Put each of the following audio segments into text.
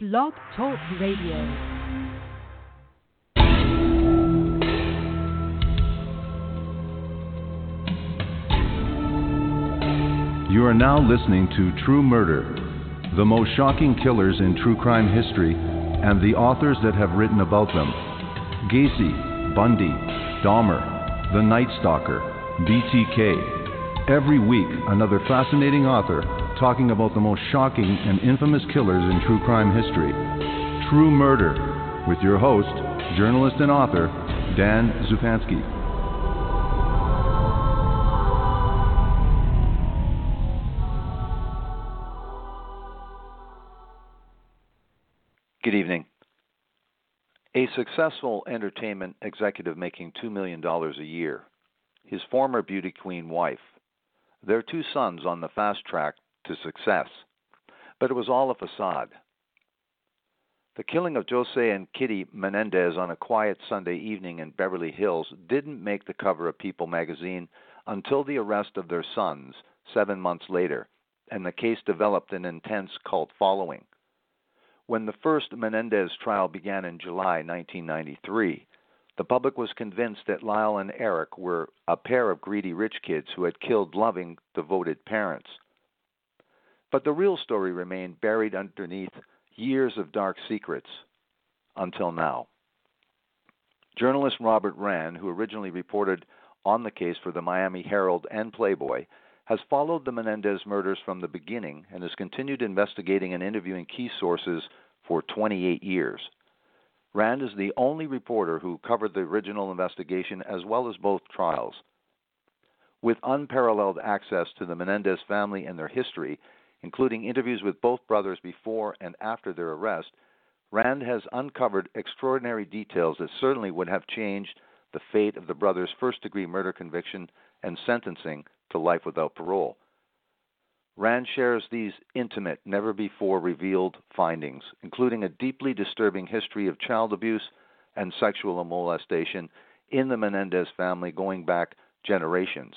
Blog Talk Radio. You are now listening to True Murder, the most shocking killers in true crime history, and the authors that have written about them Gacy, Bundy, Dahmer, The Night Stalker, BTK. Every week, another fascinating author talking about the most shocking and infamous killers in true crime history. True Murder, with your host, journalist and author, Dan Zupansky. Good evening. A successful entertainment executive making $2 million a year, his former beauty queen wife, their two sons on the fast track to success. But it was all a facade. The killing of Jose and Kitty Menendez on a quiet Sunday evening in Beverly Hills didn't make the cover of People magazine until the arrest of their sons seven months later, and the case developed an intense cult following. When the first Menendez trial began in July 1993, the public was convinced that Lyle and Erik were a pair of greedy rich kids who had killed loving, devoted parents. But the real story remained buried underneath years of dark secrets until now. Journalist Robert Rand, who originally reported on the case for the Miami Herald and Playboy, has followed the Menendez murders from the beginning and has continued investigating and interviewing key sources for 28 years. Rand is the only reporter who covered the original investigation as well as both trials. With unparalleled access to the Menendez family and their history, including interviews with both brothers before and after their arrest, Rand has uncovered extraordinary details that certainly would have changed the fate of the brothers' first degree murder conviction and sentencing to life without parole. Rand shares these intimate, never before revealed findings, including a deeply disturbing history of child abuse and sexual molestation in the Menendez family going back generations,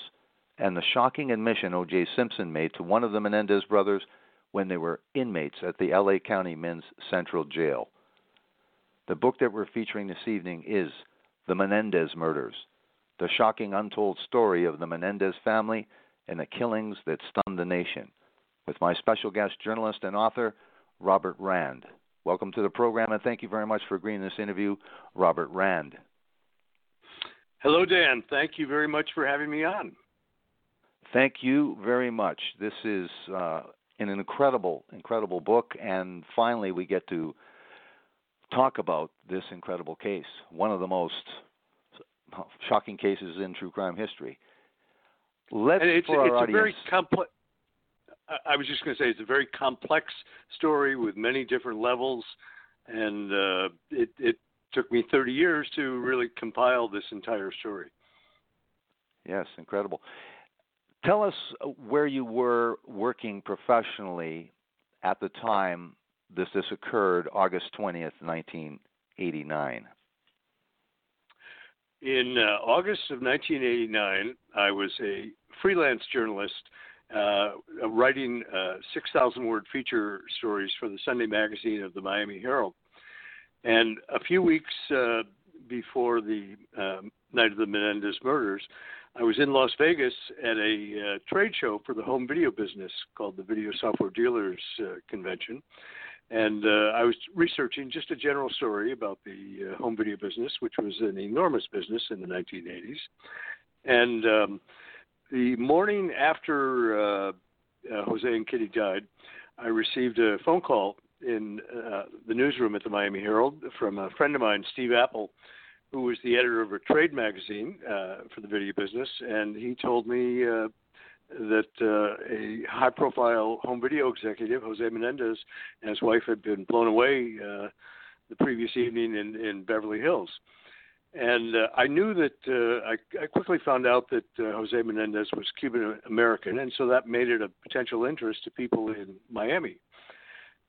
and the shocking admission O.J. Simpson made to one of the Menendez brothers when they were inmates at the LA County Men's Central Jail. The book that we're featuring this evening is The Menendez Murders the shocking untold story of the Menendez family and the killings that stunned the nation, with my special guest, journalist and author, Robert Rand. Welcome to the program, and thank you very much for agreeing to this interview, Robert Rand. Hello, Dan. Thank you very much for having me on. Thank you very much. This is uh, an incredible, incredible book, and finally, we get to talk about this incredible case, one of the most shocking cases in true crime history. Let's and it's, for our it's audience. a very complex. I was just going to say it's a very complex story with many different levels, and uh, it, it took me 30 years to really compile this entire story. Yes, incredible. Tell us where you were working professionally at the time this this occurred, August 20th, 1989. In uh, August of 1989, I was a freelance journalist uh, writing uh, 6,000 word feature stories for the Sunday magazine of the Miami Herald. And a few weeks uh, before the um, night of the Menendez murders, I was in Las Vegas at a uh, trade show for the home video business called the Video Software Dealers uh, Convention and uh, I was researching just a general story about the uh, home video business, which was an enormous business in the 1980s. And um, the morning after uh, uh, Jose and Kitty died, I received a phone call in the newsroom at the Miami Herald from a friend of mine, Steve Apple, who was the editor of a trade magazine uh, for the video business, and he told me uh, that uh, a high profile home video executive, Jose Menendez, and his wife had been blown away uh, the previous evening in, in Beverly Hills. And uh, I knew that uh, I, I quickly found out that uh, Jose Menendez was Cuban American, and so that made it a potential interest to people in Miami.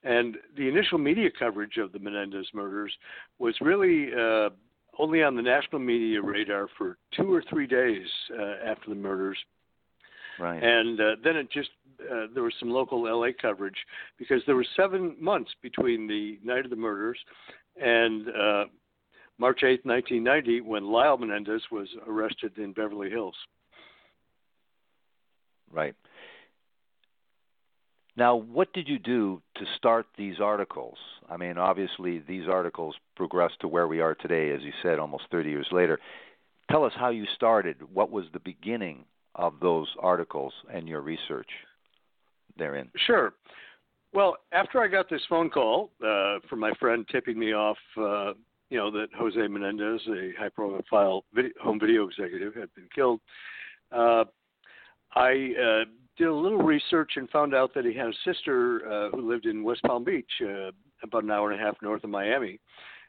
And the initial media coverage of the Menendez murders was really uh, only on the national media radar for two or three days uh, after the murders Right. And uh, then it just uh, there was some local LA coverage because there were seven months between the night of the murders and uh, March 8, 1990, when Lyle Menendez was arrested in Beverly Hills. Right. Now, what did you do to start these articles? I mean, obviously, these articles progressed to where we are today, as you said, almost 30 years later. Tell us how you started. What was the beginning of those articles and your research therein? Sure. Well, after I got this phone call uh, from my friend tipping me off, uh, you know, that Jose Menendez, a high-profile video, home video executive, had been killed, uh, I uh, did a little research and found out that he had a sister uh, who lived in West Palm Beach, uh, about an hour and a half north of Miami.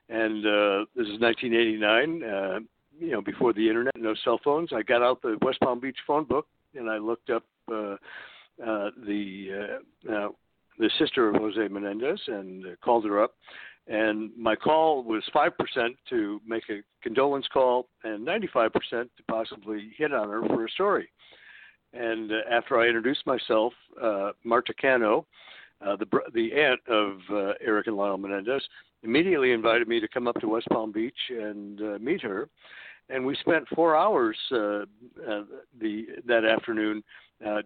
And uh, this is 1989, uh, you know, before the internet, no cell phones. I got out the West Palm Beach phone book and I looked up uh, uh, the uh, uh, the sister of Jose Menendez and uh, called her up. And my call was 5% to make a condolence call and 95% to possibly hit on her for a story. And uh, after I introduced myself, uh, Marta Cano, uh, the the aunt of uh, Erik and Lyle Menendez, immediately invited me to come up to West Palm Beach and uh, meet her. And we spent four hours uh, the that afternoon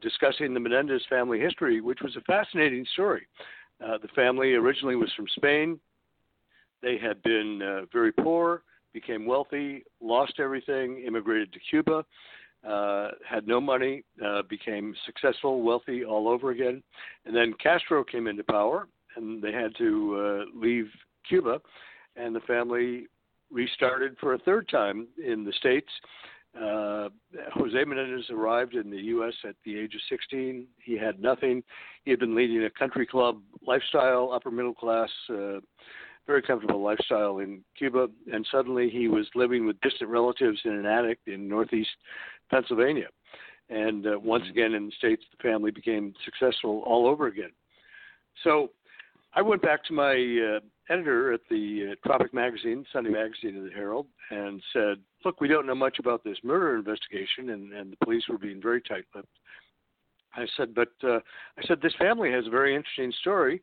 discussing the Menendez family history, which was a fascinating story. The family originally was from Spain. They had been very poor, became wealthy, lost everything, immigrated to Cuba, uh, had no money, uh, became successful, wealthy all over again. And then Castro came into power, and they had to uh, leave Cuba, and the family restarted for a third time in the States. Uh, Jose Menendez arrived in the U.S. at the age of 16. He had nothing. He had been leading a country club lifestyle, upper middle class, uh, very comfortable lifestyle in Cuba, and suddenly he was living with distant relatives in an attic in northeast Pennsylvania. And uh, once mm-hmm. again in the States, the family became successful all over again. So I went back to my uh, editor at the uh, Tropic Magazine, Sunday Magazine of the Herald, and said, Look, we don't know much about this murder investigation, and, and the police were being very tight lipped. I said, But uh, I said, this family has a very interesting story,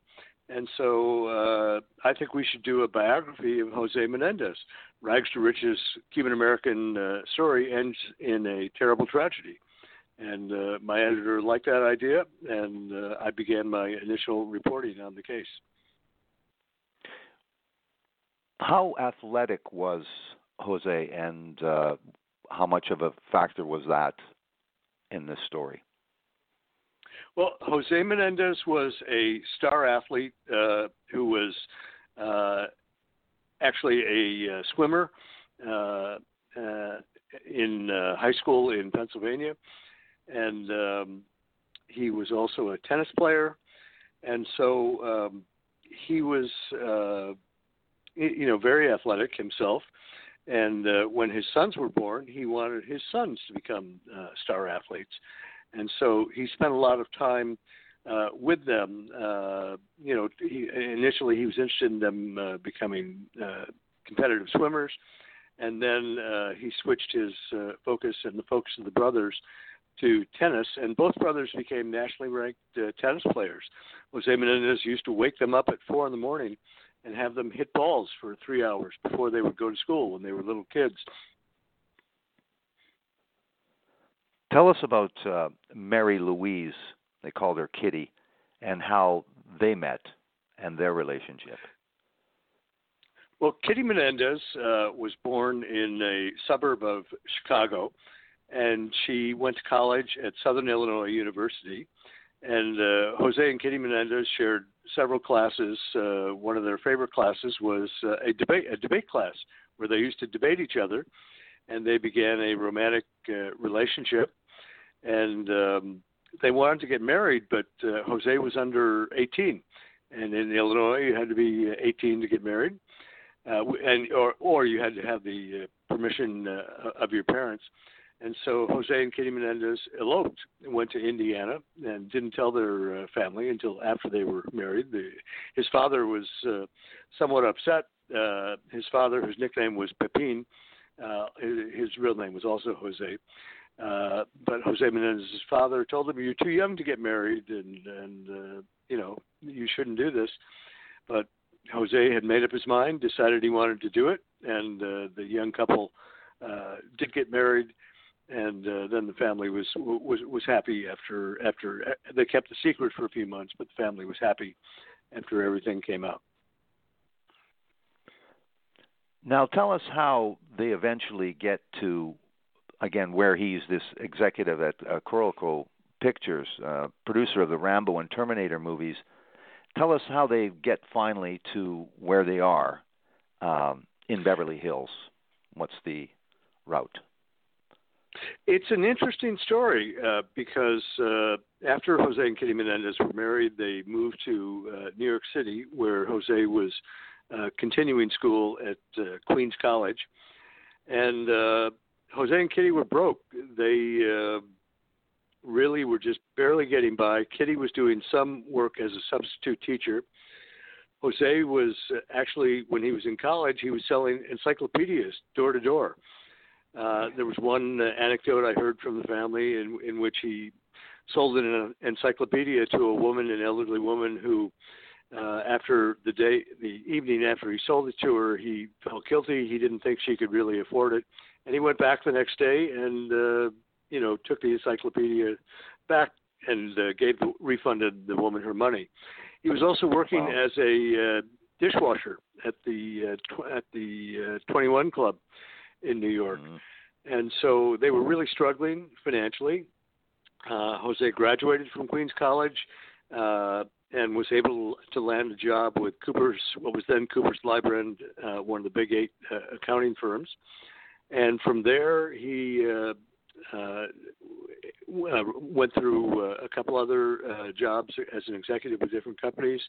and so uh, I think we should do a biography of Jose Menendez. Rags to Riches Cuban American uh, story ends in a terrible tragedy. And uh, my editor liked that idea, and uh, I began my initial reporting on the case. How athletic was Jose, and uh, how much of a factor was that in this story? Well, Jose Menendez was a star athlete uh, who was uh, actually a uh, swimmer uh, uh, in high school in Pennsylvania, and um, he was also a tennis player, and so um, he was, you know, very athletic himself. And uh, when his sons were born, he wanted his sons to become uh, star athletes. And so he spent a lot of time uh, with them. Uh, you know, he, initially he was interested in them uh, becoming uh, competitive swimmers, and then uh, he switched his uh, focus and the focus of the brothers to tennis, and both brothers became nationally ranked uh, tennis players. Jose Menendez used to wake them up at four in the morning and have them hit balls for three hours before they would go to school when they were little kids. Tell us about uh, Mary Louise, they called her Kitty, and how they met and their relationship. Well, Kitty Menendez uh, was born in a suburb of Chicago, and she went to college at Southern Illinois University. And uh, Jose and Kitty Menendez shared several classes. Uh, one of their favorite classes was uh, a debate a debate class where they used to debate each other and they began a romantic uh, relationship. And um, they wanted to get married, but uh, Jose was under 18, and in Illinois you had to be 18 to get married, uh, and or or you had to have the uh, permission uh, of your parents. And so Jose and Kitty Menendez eloped and went to Indiana and didn't tell their uh, family until after they were married. The, his father was uh, somewhat upset. Uh, his father, whose nickname was Pepin, uh, his, his real name was also Jose, Uh, but Jose Menendez's father told him, "You're too young to get married, and and uh, you know you shouldn't do this." But Jose had made up his mind, decided he wanted to do it, and uh, the young couple uh, did get married. And uh, then the family was was was happy after after they kept the secret for a few months, but the family was happy after everything came out. Now, tell us how they eventually get to, again, where he's this executive at uh, Pictures, uh, producer of the Rambo and Terminator movies. Tell us how they get finally to where they are um, in Beverly Hills. What's the route? It's an interesting story uh, because uh, after Jose and Kitty Menendez were married, they moved to uh, New York City, where Jose was uh, continuing school at uh, Queens College, and uh, Jose and Kitty were broke. They uh, really were just barely getting by. Kitty was doing some work as a substitute teacher. Jose was uh, actually, when he was in college, he was selling encyclopedias door to door. Uh, there was one uh, anecdote I heard from the family in, in which he sold an encyclopedia to a woman, an elderly woman who uh, after the day, the evening after he sold it to her, he felt guilty. He didn't think she could really afford it, and he went back the next day and uh, you know took the encyclopedia back and uh, gave the, refunded the woman her money. He was also working wow. as a uh, dishwasher at the uh, tw- at the uh, 21 Club in New York, mm-hmm. and so they were really struggling financially. Uh, Jose graduated from Queens College. Uh, and was able to land a job with Cooper's, what was then Cooper's Lybrand, uh, one of the big eight uh, accounting firms. And from there, he uh, uh, uh went through a couple other jobs as an executive with different companies.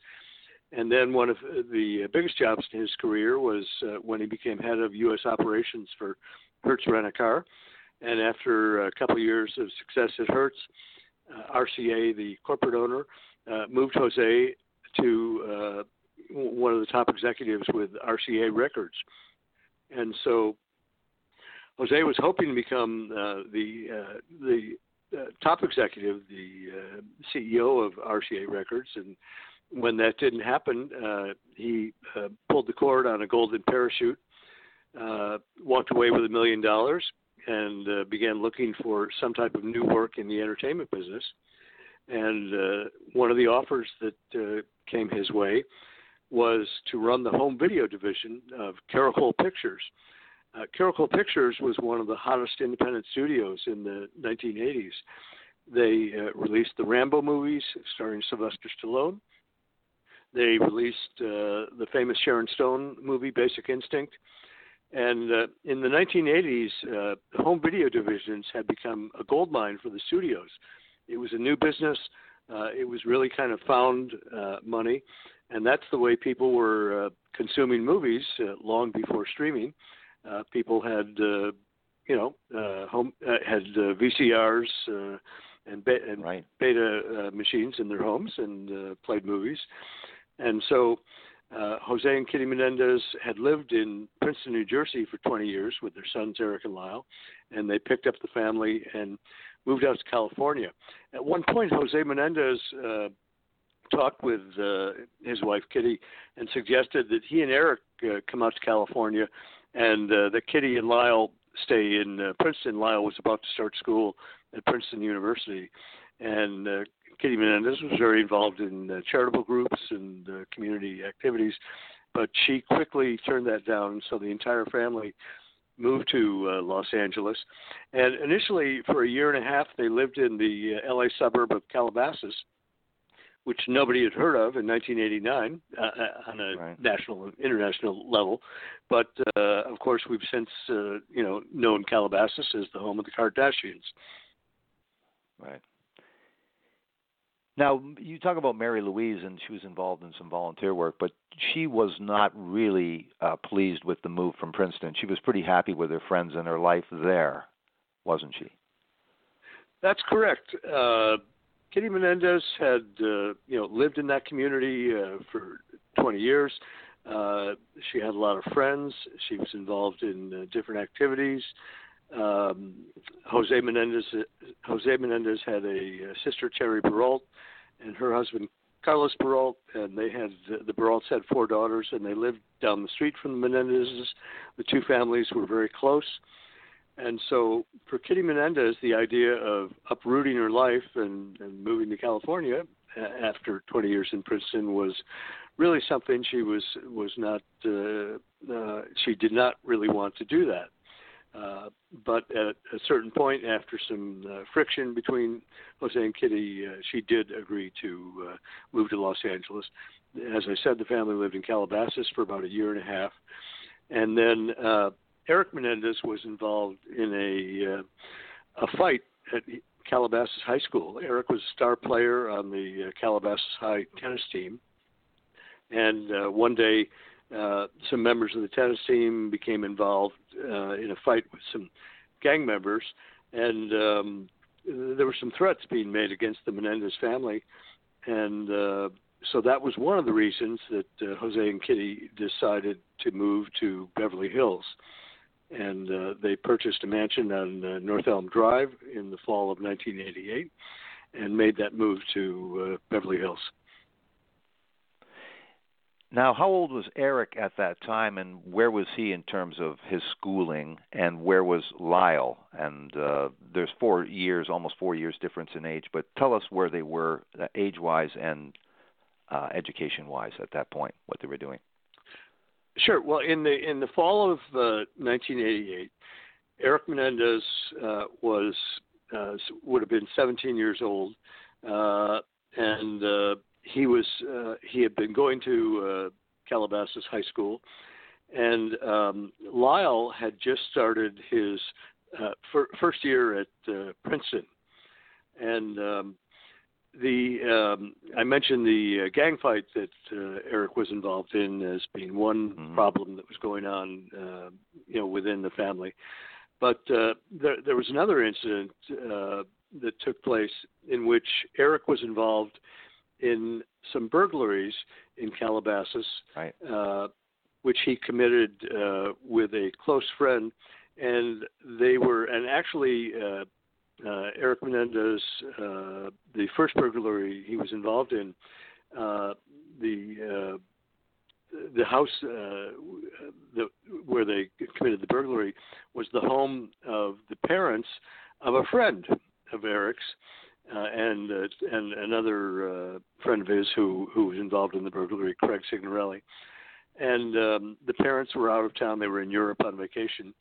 And then one of the biggest jobs in his career was when he became head of U.S. operations for Hertz Rent a Car. And after a couple of years of success at Hertz, uh, RCA, the corporate owner, uh, moved Jose to uh, one of the top executives with RCA Records, and so Jose was hoping to become uh, the uh, the uh, top executive, the uh, CEO of RCA Records, and when that didn't happen, he pulled the cord on a golden parachute, walked away with a million dollars, and began looking for some type of new work in the entertainment business and uh, one of the offers that uh, came his way was to run the home video division of Carolco Pictures. Uh, Carolco Pictures was one of the hottest independent studios in the 1980s. They uh, released the Rambo movies starring Sylvester Stallone. They released uh, the famous Sharon Stone movie, Basic Instinct. And uh, in the 1980s, uh, home video divisions had become a gold mine for the studios. It was a new business. Uh, it was really kind of found uh, money, and that's the way people were uh, consuming movies uh, long before streaming. Uh, people had, uh, you know, uh, home uh, had uh, VCRs uh, and, be- and right. beta uh, machines in their homes and uh, played movies, and so. Uh, Jose and Kitty Menendez had lived in Princeton, New Jersey for 20 years with their sons Erik and Lyle, and they picked up the family and moved out to California. At one point, Jose Menendez uh, talked with uh, his wife Kitty and suggested that he and Erik uh, come out to California, and uh, that Kitty and Lyle stay in uh, Princeton. Lyle was about to start school at Princeton University, and uh, Kitty Menendez was very involved in uh, charitable groups and uh, community activities, but she quickly turned that down. So the entire family moved to uh, Los Angeles. And initially, for a year and a half, they lived in the uh, LA suburb of Calabasas, which nobody had heard of in 1989 uh, uh, on a right. national and international level. But uh, of course, we've since uh, you know known Calabasas as the home of the Kardashians. Right. Now, you talk about Mary Louise, and she was involved in some volunteer work, but she was not really uh, pleased with the move from Princeton. She was pretty happy with her friends and her life there, wasn't she? That's correct. Uh, Kitty Menendez had, uh, you know, lived in that community uh, for 20 years. Uh, she had a lot of friends. She was involved in uh, different activities. Um, Jose Menendez Jose Menendez had a, sister Terry Baralt and her husband Carlos Baralt, and they had the Baralts had four daughters, and they lived down the street from the Menendezes. The two families were very close, and so for Kitty Menendez, the idea of uprooting her life and, and moving to California after 20 years in Princeton was really something she was was not uh, uh, she did not really want to do that. Uh, but at a certain point, after some uh, friction between Jose and Kitty, uh, she did agree to uh, move to Los Angeles. As I said, the family lived in Calabasas for about a year and a half, and then uh, Erik Menendez was involved in a uh, a fight at Calabasas High School. Erik was a star player on the uh, Calabasas High tennis team, and uh, one day uh, some members of the tennis team became involved uh, in a fight with some gang members, and um, there were some threats being made against the Menendez family, and uh, so that was one of the reasons that uh, Jose and Kitty decided to move to Beverly Hills, and uh, they purchased a mansion on uh, North Elm Drive in the fall of 1988, and made that move to uh, Beverly Hills. Now, how old was Erik at that time, and where was he in terms of his schooling, and where was Lyle? And uh, there's four years, almost four years difference in age, but tell us where they were uh, age-wise and uh, education-wise at that point, what they were doing. Sure. Well, in the in the fall of uh, 1988, Erik Menendez uh, was uh, would have been 17 years old, uh, and uh, he was uh, he had been going to Calabasas High School, and um, Lyle had just started his fir- first year at Princeton, and um, the um, I mentioned the uh, gang fight that uh, Erik was involved in as being one mm-hmm. problem that was going on, uh, you know, within the family. But uh, there, there was another incident uh, that took place in which Erik was involved in some burglaries in Calabasas, right. uh, which he committed uh, with a close friend, and they were and actually. Uh, Erik Menendez, uh, the first burglary he was involved in, uh, the uh, the house uh, the, where they committed the burglary was the home of the parents of a friend of Erik's, uh, and and another friend of his who who was involved in the burglary, Craig Signorelli. And um, the parents were out of town; they were in Europe on vacation.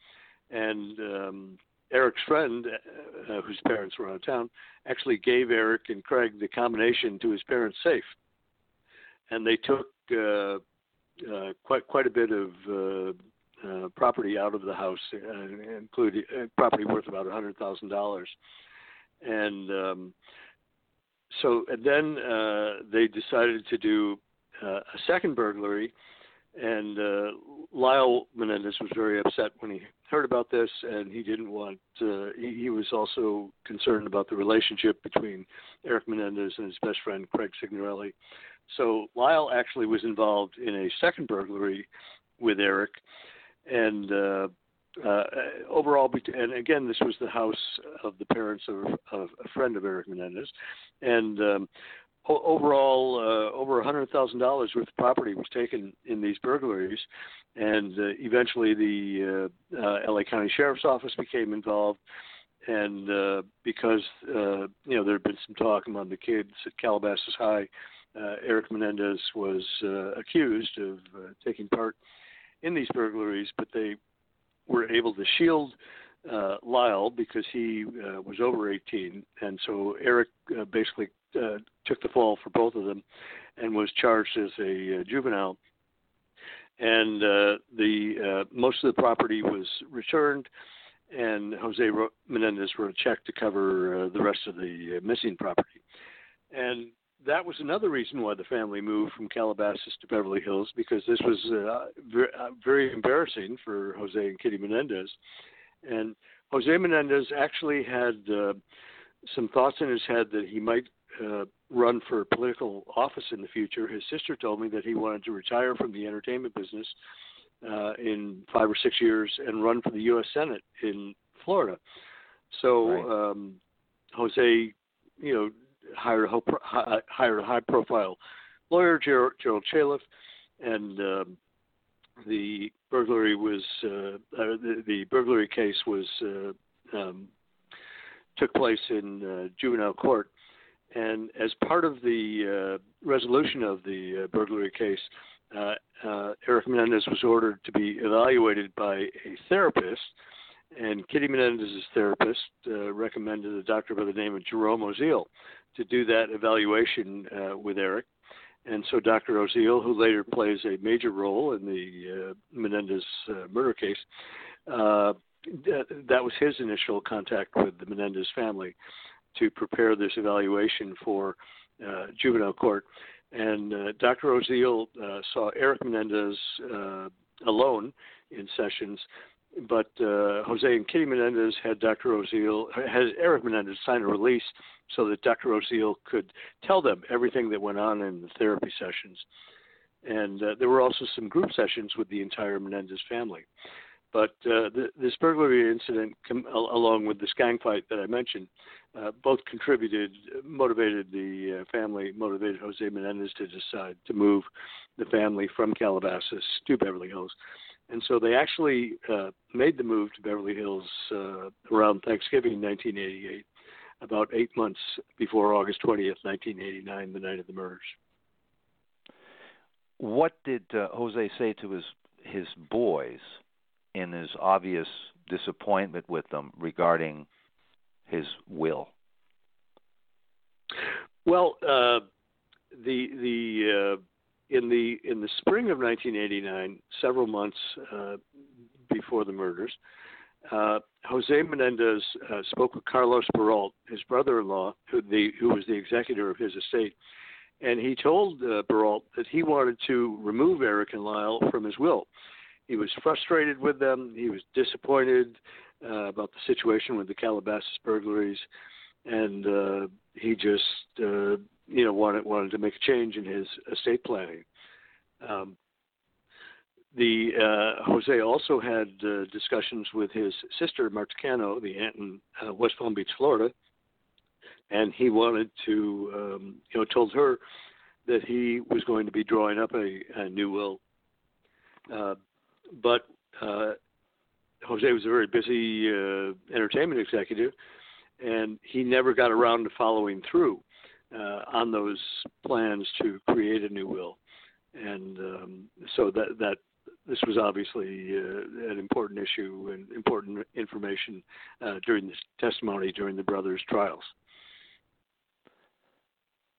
And um, Erik's friend, uh, uh, whose parents were out of town, actually gave Erik and Craig the combination to his parents' safe. And they took uh, uh, quite quite a bit of uh, uh, property out of the house, uh, including uh, property worth about a hundred thousand dollars and um, so and then they decided to do a second burglary, and uh, Lyle Menendez was very upset when he heard about this, and he didn't want. Uh, he, he was also concerned about the relationship between Erik Menendez and his best friend Craig Signorelli. So Lyle actually was involved in a second burglary with Erik, and uh, uh, overall, and again, this was the house of the parents of, of a friend of Erik Menendez, and um, overall, uh, over hundred thousand dollars worth of property was taken in these burglaries, and uh, eventually the uh, uh, LA County Sheriff's Office became involved, and uh, because uh, you know there had been some talk among the kids at Calabasas High, uh, Erik Menendez was uh, accused of uh, taking part in these burglaries, but they were able to shield uh, Lyle because he uh, was over 18, and so Erik uh, basically uh, took the fall for both of them, and was charged as a uh, juvenile. And uh, the uh, most of the property was returned, and Jose Menendez wrote a check to cover uh, the rest of the uh, missing property. And that was another reason why the family moved from Calabasas to Beverly Hills because this was very, very embarrassing for Jose and Kitty Menendez. And Jose Menendez actually had uh, some thoughts in his head that he might uh, run for political office in the future. His sister told me that he wanted to retire from the entertainment business uh, in five or six years and run for the U.S. Senate in Florida. So Right. um, Jose, you know, hired a hired a high-profile lawyer, Ger- Gerald Chaliff, and um, the burglary was uh, uh, the, the burglary case was uh, um, took place in uh, juvenile court, and as part of the uh, resolution of the uh, burglary case, uh, uh, Erik Menendez was ordered to be evaluated by a therapist, and Kitty Menendez's therapist uh, recommended a doctor by the name of Jerome Oziel to do that evaluation uh, with Erik. And so Dr. Oziel, who later plays a major role in the Menendez murder case, that was his initial contact with the Menendez family to prepare this evaluation for uh, juvenile court. And uh, Dr. Oziel uh, saw Erik Menendez uh, alone in sessions, but uh, Jose and Kitty Menendez had Dr. Oziel, had Erik Menendez sign a release so that Dr. Oziel could tell them everything that went on in the therapy sessions. And uh, there were also some group sessions with the entire Menendez family. But uh, the, this burglary incident, com- along with the gang fight that I mentioned, uh, both contributed, motivated the uh, family, motivated Jose Menendez to decide to move the family from Calabasas to Beverly Hills. And so they actually uh, made the move to Beverly Hills uh, around Thanksgiving 1988, about eight months before August 20th, 1989, the night of the murders. What did uh, Jose say to his his boys in his obvious disappointment with them regarding his will? Well, uh, the the uh, in the in the spring of 1989, several months uh, before the murders, uh, Jose Menendez uh, spoke with Carlos Baralt, his brother-in-law, who the who was the executor of his estate, and he told uh, Baralt that he wanted to remove Erik and Lyle from his will. He was frustrated with them. He was disappointed uh, about the situation with the Calabasas burglaries, and uh, he just uh, you know wanted wanted to make a change in his estate planning. Um, the uh, Jose also had uh, discussions with his sister Marta Cano, the aunt in uh, West Palm Beach, Florida, and he wanted to um, you know told her that he was going to be drawing up a, a new will. Uh, but uh, Jose was a very busy uh, entertainment executive, and he never got around to following through uh, on those plans to create a new will. And um, so that that this was obviously uh, an important issue and important information uh, during this testimony during the brothers' trials.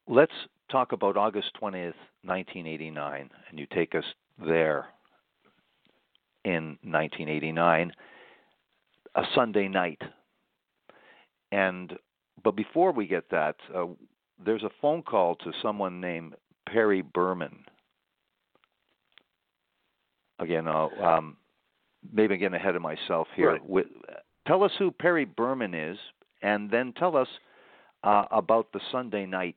Let's talk about August 20th, 1989, and you take us there in 1989, a Sunday night. And but before we get that, uh, there's a phone call to someone named Perry Berman. Again, uh, um, maybe getting ahead of myself here. Right. With, tell us who Perry Berman is, and then tell us uh, about the Sunday night,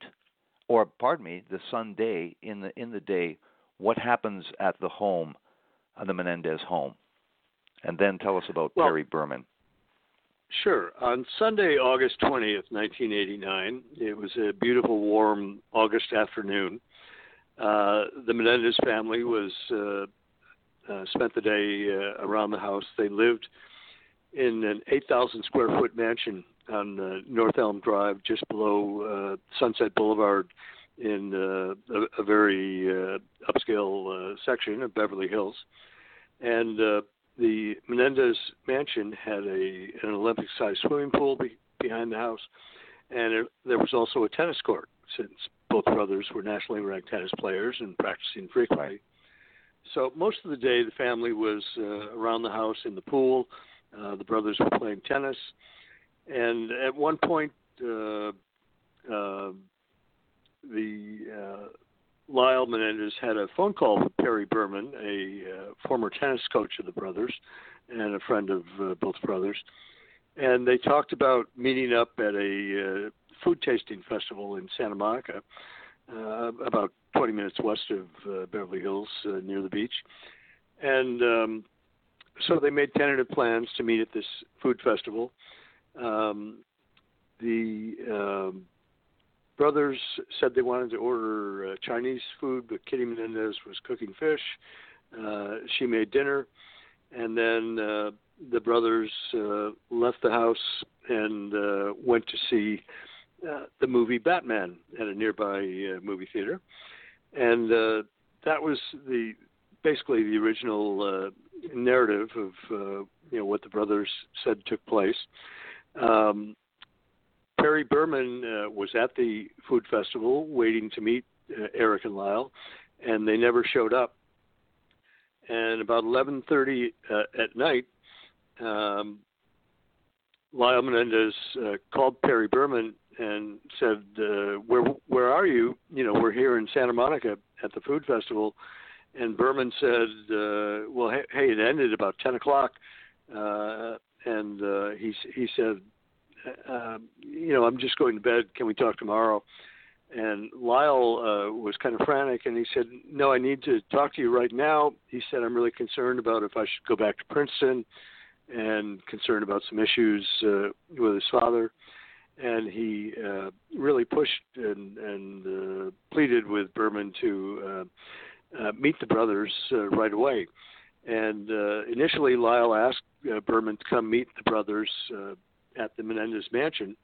or pardon me, the Sunday in the in the day. What happens at the home, the Menendez home, and then tell us about Well, Perry Berman. Sure. On Sunday, August 20th, 1989, it was a beautiful, warm August afternoon. Uh, the Menendez family was uh, uh, spent the day uh, around the house. They lived in an 8,000 square foot mansion on uh, North Elm Drive, just below uh, Sunset Boulevard, in uh, a, a very uh, upscale uh, section of Beverly Hills. And uh, the Menendez mansion had a an Olympic-sized swimming pool be, behind the house, and it, there was also a tennis court since both brothers were nationally ranked tennis players and practicing frequently. So most of the day, the family was uh, around the house in the pool. Uh, the brothers were playing tennis, and at one point, uh, uh, the uh, Lyle Menendez had a phone call with Perry Berman, a uh, former tennis coach of the brothers and a friend of uh, both brothers, and they talked about meeting up at a uh, food tasting festival in Santa Monica, uh, about 20 minutes west of uh, Beverly Hills, uh, near the beach. And um, so they made tentative plans to meet at this food festival. Um, the um, brothers said they wanted to order uh, Chinese food, but Kitty Menendez was cooking fish. Uh, she made dinner, and then uh, the brothers uh, left the house and uh, went to see uh, the movie Batman at a nearby uh, movie theater, and uh, that was the basically the original uh, narrative of uh, you know what the brothers said took place. Um, Perry Berman uh, was at the food festival waiting to meet uh, Erik and Lyle, and they never showed up. And about 11:30 uh, at night, um, Lyle Menendez uh, called Perry Berman and said, uh, "Where where are you? You know, we're here in Santa Monica at the food festival." And Berman said, uh, "Well, hey, it ended about 10 o'clock." Uh, and uh, he he said, uh, "You know, I'm just going to bed. Can we talk tomorrow?" And Lyle uh, was kind of frantic, and he said, "No, I need to talk to you right now." He said, "I'm really concerned about if I should go back to Princeton." and concerned about some issues uh, with his father. And he uh, really pushed and, and uh, pleaded with Berman to uh, uh, meet the brothers uh, right away. And uh, initially, Lyle asked uh, Berman to come meet the brothers uh, at the Menendez mansion.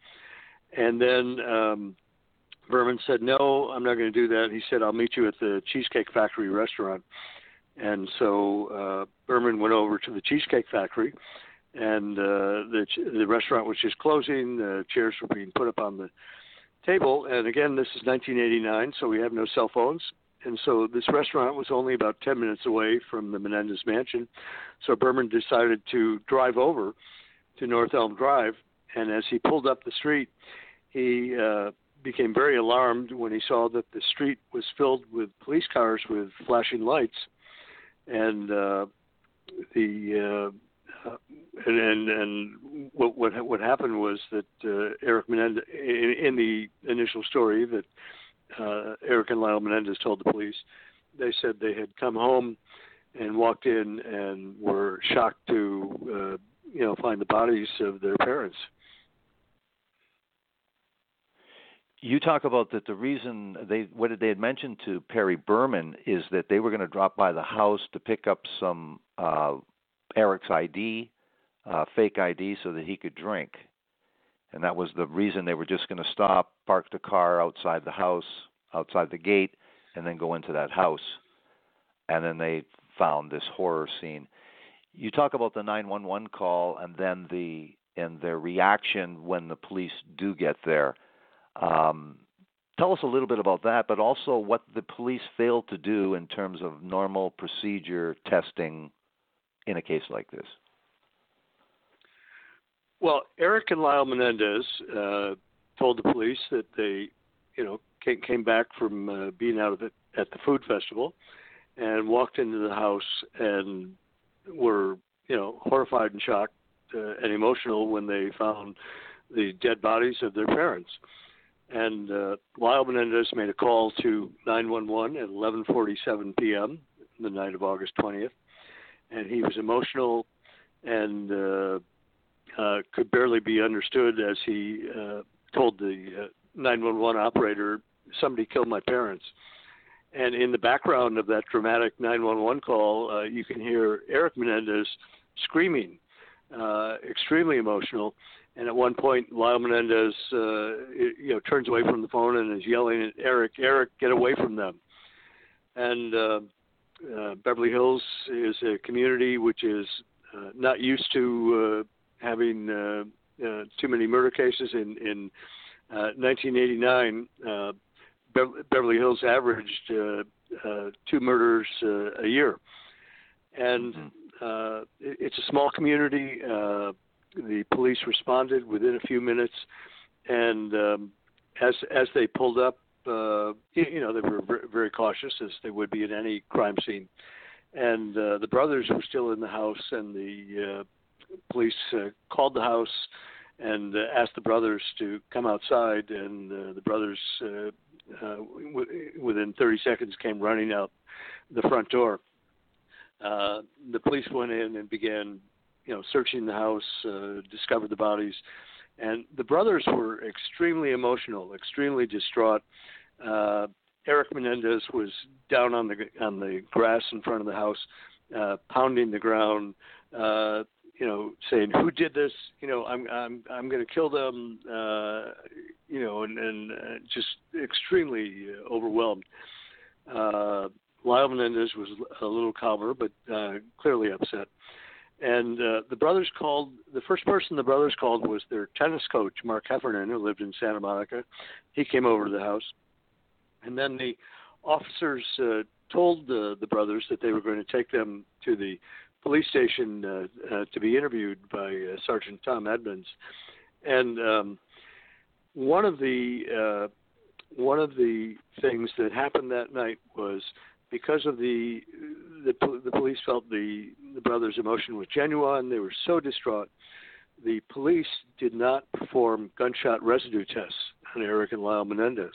And then um, Berman said, No, I'm not going to do that. He said, I'll meet you at the Cheesecake Factory restaurant. And so uh, Berman went over to the Cheesecake Factory, and uh, the the restaurant was just closing. The chairs were being put up on the table. And again, this is 1989, so we have no cell phones. And so this restaurant was only about 10 minutes away from the Menendez mansion. So Berman decided to drive over to North Elm Drive. And as he pulled up the street, he uh, became very alarmed when he saw that the street was filled with police cars with flashing lights and uh, the uh, and, and and what what what happened was that uh, Erik Menendez in, in the initial story that uh, Erik and Lyle Menendez told the police, they said they had come home and walked in and were shocked to uh, you know find the bodies of their parents. you talk about that the reason they what they had mentioned to Perry Berman is that they were going to drop by the house to pick up some uh, Erik's ID, uh, fake ID, so that he could drink, and that was the reason they were just going to stop, park the car outside the house, outside the gate, and then go into that house, and then they found this horror scene. You talk about the 911 call and then the and their reaction when the police do get there um, tell us a little bit about that, but also what the police failed to do in terms of normal procedure testing in a case like this. Well, Erik and Lyle Menendez uh, told the police that they, you know, came, came back from uh, being out of at the food festival and walked into the house and were, you know, horrified and shocked uh, and emotional when they found the dead bodies of their parents. And uh, Lyle Menendez made a call to 911 at 11:47 p.m. the night of August 20th, and he was emotional and uh, uh, could barely be understood as he uh, told the uh, 911 operator, "Somebody killed my parents." And in the background of that dramatic 911 call, uh, you can hear Erik Menendez screaming, uh, extremely emotional and at one point, Lyle Menendez, uh, you know, turns away from the phone and is yelling at Erik, "Erik, get away from them!" And uh, uh, Beverly Hills is a community which is uh, not used to uh, having uh, uh, too many murder cases. In in uh, 1989, uh, Beverly Hills averaged uh, uh, two murders uh, a year, and mm-hmm. uh, it, it's a small community. Uh, the police responded within a few minutes, and um, as as they pulled up, uh, you, you know, they were very cautious as they would be in any crime scene. And uh, the brothers were still in the house, and the uh, police uh, called the house and uh, asked the brothers to come outside. And uh, the brothers, uh, uh, w- within 30 seconds, came running out the front door. uh, the police went in and began, you know, searching the house, uh, discovered the bodies, and the brothers were extremely emotional, extremely distraught. Erik Menendez was down on the on the grass in front of the house, pounding the ground, you know, saying, "Who did this? You know, I'm I'm I'm going to kill them." Uh, you know, and and uh, just extremely uh, overwhelmed. Uh, Lyle Menendez was a little calmer, but uh, clearly upset. And uh, the brothers called. The first person the brothers called was their tennis coach, Mark Heffernan, who lived in Santa Monica. He came over to the house, and then the officers uh, told the, the brothers that they were going to take them to the police station uh, uh, to be interviewed by uh, Sergeant Tom Edmonds. And um, one of the uh, one of the things that happened that night was because of the the, the police felt the the brothers' emotion was genuine. They were so distraught. The police did not perform gunshot residue tests on Erik and Lyle Menendez.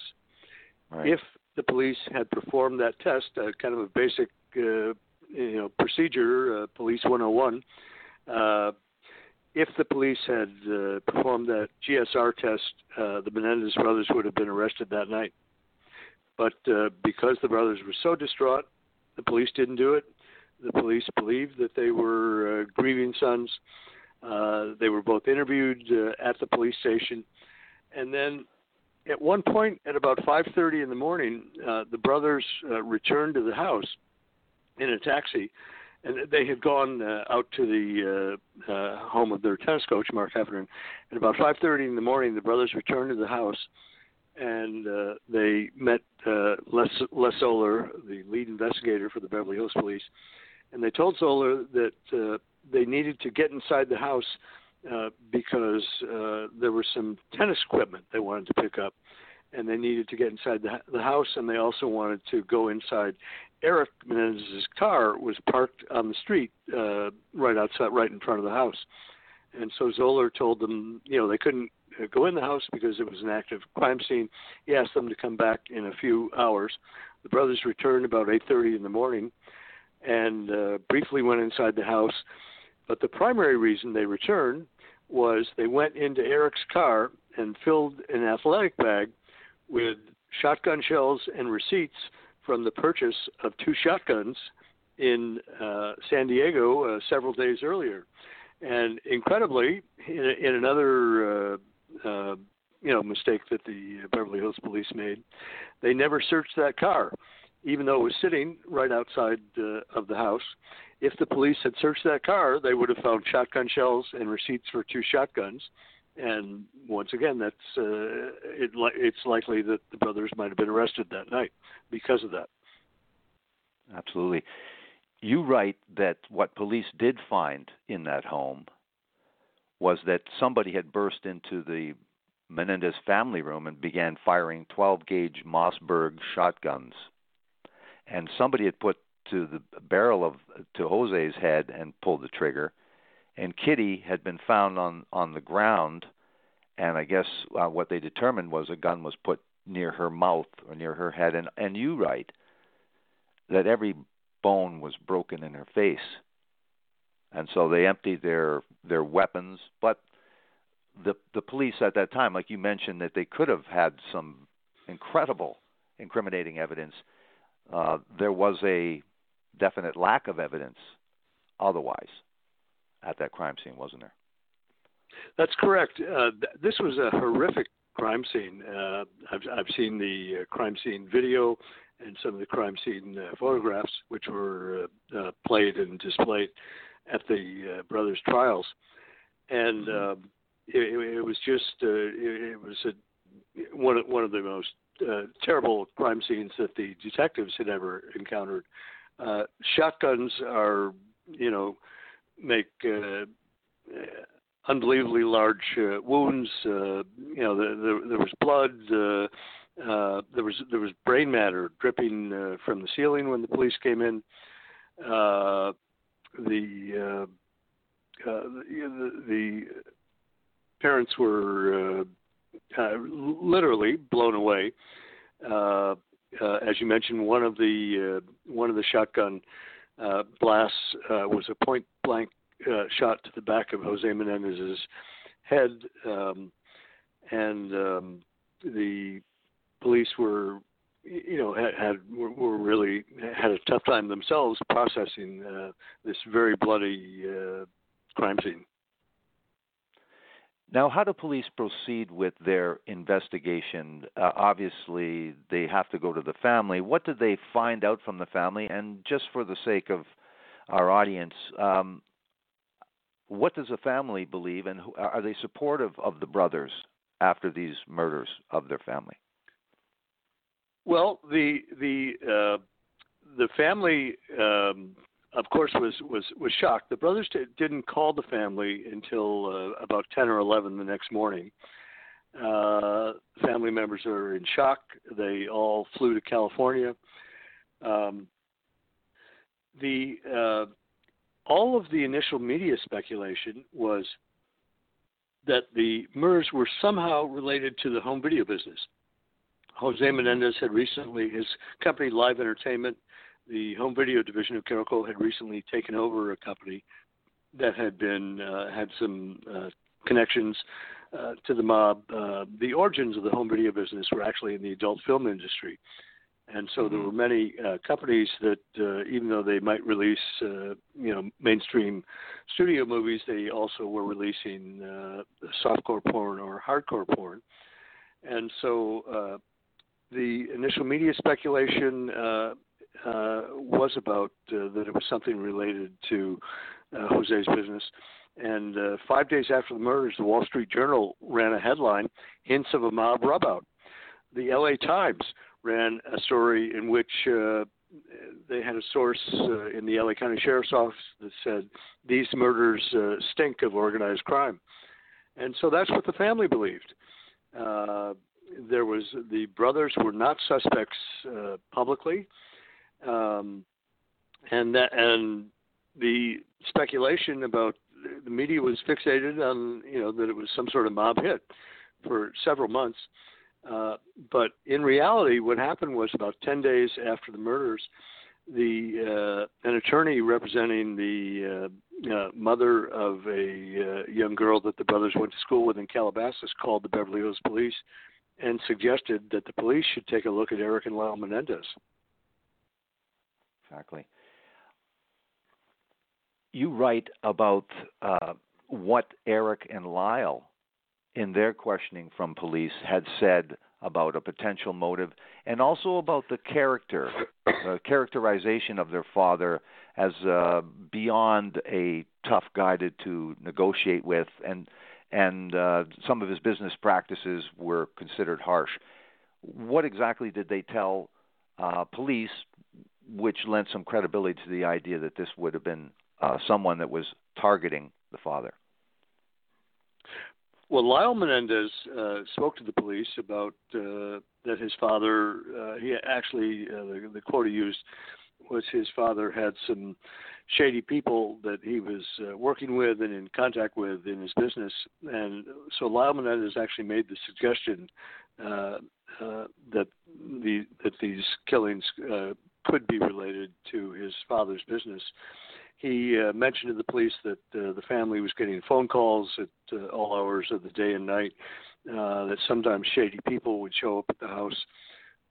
Right. If the police had performed that test, uh, kind of a basic uh, you know procedure, uh, Police 101. Uh, if the police had uh, performed that GSR test, uh, the Menendez brothers would have been arrested that night. But uh, because the brothers were so distraught, the police didn't do it. The police believed that they were uh, grieving sons. Uh, they were both interviewed uh, at the police station, and then at one point, at about 5:30 in the morning, uh, the brothers uh, returned to the house in a taxi, and they had gone uh, out to the uh, uh, home of their tennis coach, Mark Heffernan. At about 5:30 in the morning, the brothers returned to the house, and uh, they met uh, Les, Les Zoeller, the lead investigator for the Beverly Hills Police, and they told Zoeller that uh, they needed to get inside the house uh, because uh, there was some tennis equipment they wanted to pick up, and they needed to get inside the, the house, and they also wanted to go inside. Erik Menendez's car was parked on the street uh, right outside, right in front of the house, and so Zoeller told them, you know, they couldn't uh, go in the house because it was an active crime scene. He asked them to come back in a few hours. The brothers returned about 8:30 in the morning, and uh, briefly went inside the house. But the primary reason they returned was they went into Erik's car and filled an athletic bag with shotgun shells and receipts from the purchase of two shotguns in uh, San Diego uh, several days earlier. And incredibly, in, in another uh, uh, you know mistake that the Beverly Hills Police made, they never searched that car, even though it was sitting right outside uh, of the house if the police had searched that car, they would have found shotgun shells and receipts for two shotguns. And once again, that's uh, it, it's likely that the brothers might have been arrested that night because of that. Absolutely. You write that what police did find in that home was that somebody had burst into the Menendez family room and began firing 12 gauge Mossberg shotguns. And somebody had put to the barrel of to Jose's head and pulled the trigger. And Kitty had been found on on the ground, and I guess uh, what they determined was a gun was put near her mouth or near her head. And and you write that every bone was broken in her face, and so they emptied their their weapons. But the the police at that time, like you mentioned, that they could have had some incredible incriminating evidence. Uh, there was a definite lack of evidence otherwise at that crime scene, wasn't there? That's correct. Uh, th- this was a horrific crime scene. Uh, I've, I've seen the uh, crime scene video and some of the crime scene uh, photographs, which were uh, uh, played and displayed at the uh, brothers' trials, and Mm-hmm. um, it, it was just uh, it, it was a, one of, one of the most uh, terrible crime scenes that the detectives had ever encountered. Uh, shotguns are, you know, make uh, unbelievably large uh, wounds. Uh, you know, the, the, there was blood. Uh, uh, there was there was brain matter dripping uh, from the ceiling when the police came in. Uh, the, uh, uh, the the parents were uh, uh, literally blown away. Uh, uh, as you mentioned, one of the uh, one of the shotgun uh, blast uh, was a point blank uh, shot to the back of Jose Menendez's head, um, and um, the police were, you know, had, had were, were really had a tough time themselves processing uh, this very bloody uh, crime scene. Now, how do police proceed with their investigation? Uh, obviously, they have to go to the family. What did they find out from the family? And just for the sake of our audience, um, what does the family believe, and are they supportive of the brothers after these murders of their family? Well, the the uh, the family um, of course, was was was shocked. The brothers t- didn't call the family until uh, about ten or eleven the next morning. Uh, family members are in shock. They all flew to California. Um, the uh, all of the initial media speculation was that the murders were somehow related to the home video business. Jose Menendez had recently his company Live Entertainment the home video division of Carolco had recently taken over a company that had been uh, had some uh, connections uh, to the mob. Uh, the origins of the home video business were actually in the adult film industry, and so there mm-hmm. were many uh, companies that, uh, even though they might release you know mainstream studio movies, they also were releasing softcore porn or hardcore porn, and so. the initial media speculation uh, was about uh, that it was something related to uh, Jose's business. And uh, five days after the murders, the Wall Street Journal ran a headline: "Hints of a mob rubout." The L.A. Times ran a story in which uh, they had a source uh, in the LA County Sheriff's Office that said these murders uh, stink of organized crime, and so that's what the family believed. Uh, there was the brothers were not suspects uh, publicly. Um, and that and the speculation about the media was fixated on you know that it was some sort of mob hit for several months. Uh, but in reality, what happened was about 10 days after the murders, the uh, an attorney representing the uh, uh, mother of a uh, young girl that the brothers went to school with in Calabasas called the Beverly Hills Police and suggested that the police should take a look at Erik and Lyle Menendez exactly. You write about uh, what Erik and Lyle, in their questioning from police, had said about a potential motive, and also about the character, uh, characterization of their father as uh, beyond a tough guy to, to negotiate with, and and uh, some of his business practices were considered harsh. What exactly did they tell uh, police which lent some credibility to the idea that this would have been uh, someone that was targeting the father. Well, Lyle Menendez uh, spoke to the police about uh, that his father. Uh, he actually uh, the, the quote he used was his father had some shady people that he was uh, working with and in contact with in his business, and so Lyle Menendez actually made the suggestion that the that these killings could be related to his father's business. He uh, mentioned to the police that uh, the family was getting phone calls at uh, all hours of the day and night, uh, that sometimes shady people would show up at the house.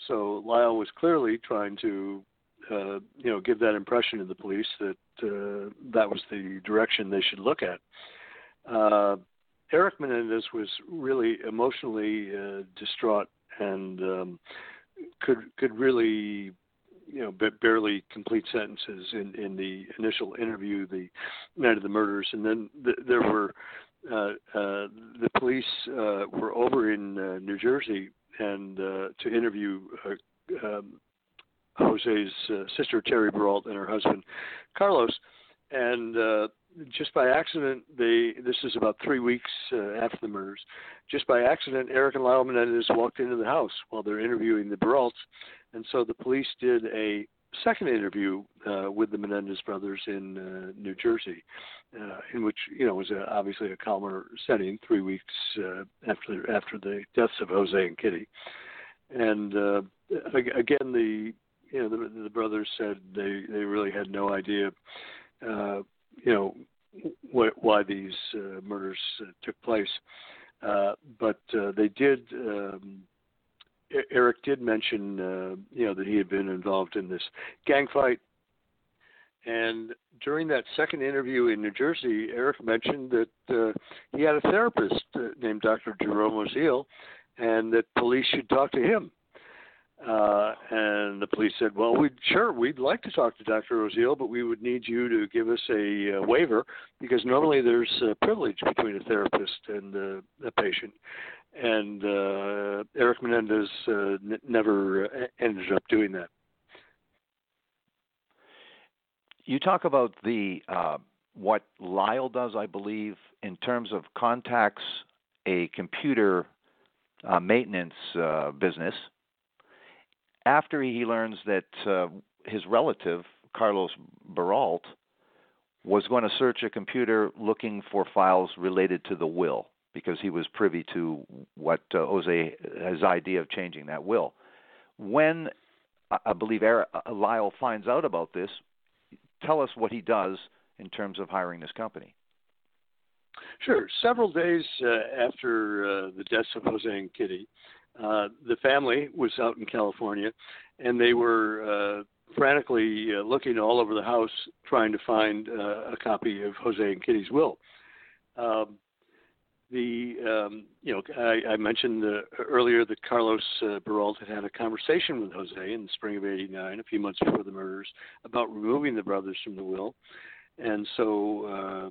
So Lyle was clearly trying to, uh, you know, give that impression to the police that uh, that was the direction they should look at. Uh, Erik Menendez was really emotionally uh, distraught and um, could could really you know barely complete sentences in in the initial interview the night of the murders. And then th- there were uh, uh, the police uh, were over in uh, New Jersey and uh, to interview uh, um, Jose's uh, sister Terry Baralt and her husband Carlos and uh, just by accident they this is about three weeks uh, after the murders just by accident Erik and Lyle Menendez walked into the house while they're interviewing the Baralts and so the police did a second interview uh, with the Menendez brothers in uh, New Jersey, uh, in which you know was a, obviously a calmer setting, three weeks uh, after after the deaths of Jose and Kitty, and uh, again the you know, the, the brothers said they they really had no idea, you know, what, why these uh, murders uh, took place. Uh, but uh, they did. Um, Erik did mention, uh, you know, that he had been involved in this gang fight. And during that second interview in New Jersey, Erik mentioned that uh, he had a therapist uh, named Dr. Jerome Oziel, and that police should talk to him. Uh, and the police said, "Well, we sure we'd like to talk to Dr. Oziel, but we would need you to give us a uh, waiver because normally there's a privilege between a therapist and uh, a patient." And uh, Erik Menendez uh, n- never uh, ended up doing that. You talk about the what Lyle does, I believe, in terms of contacts a computer maintenance business after he learns that uh, his relative Carlos Baralt was going to search a computer looking for files related to the will because he was privy to what uh, Jose his idea of changing that will. When I believe uh, Lyle finds out about this, tell us what he does in terms of hiring this company. Sure. Several days uh, after uh, the deaths of Jose and Kitty, uh, the family was out in California, and they were uh, frantically uh, looking all over the house trying to find uh, a copy of Jose and Kitty's will. Um, the um, you know I, I mentioned earlier that Carlos uh, Baralt had had a conversation with Jose in the spring of '89, a few months before the murders, about removing the brothers from the will, and so uh,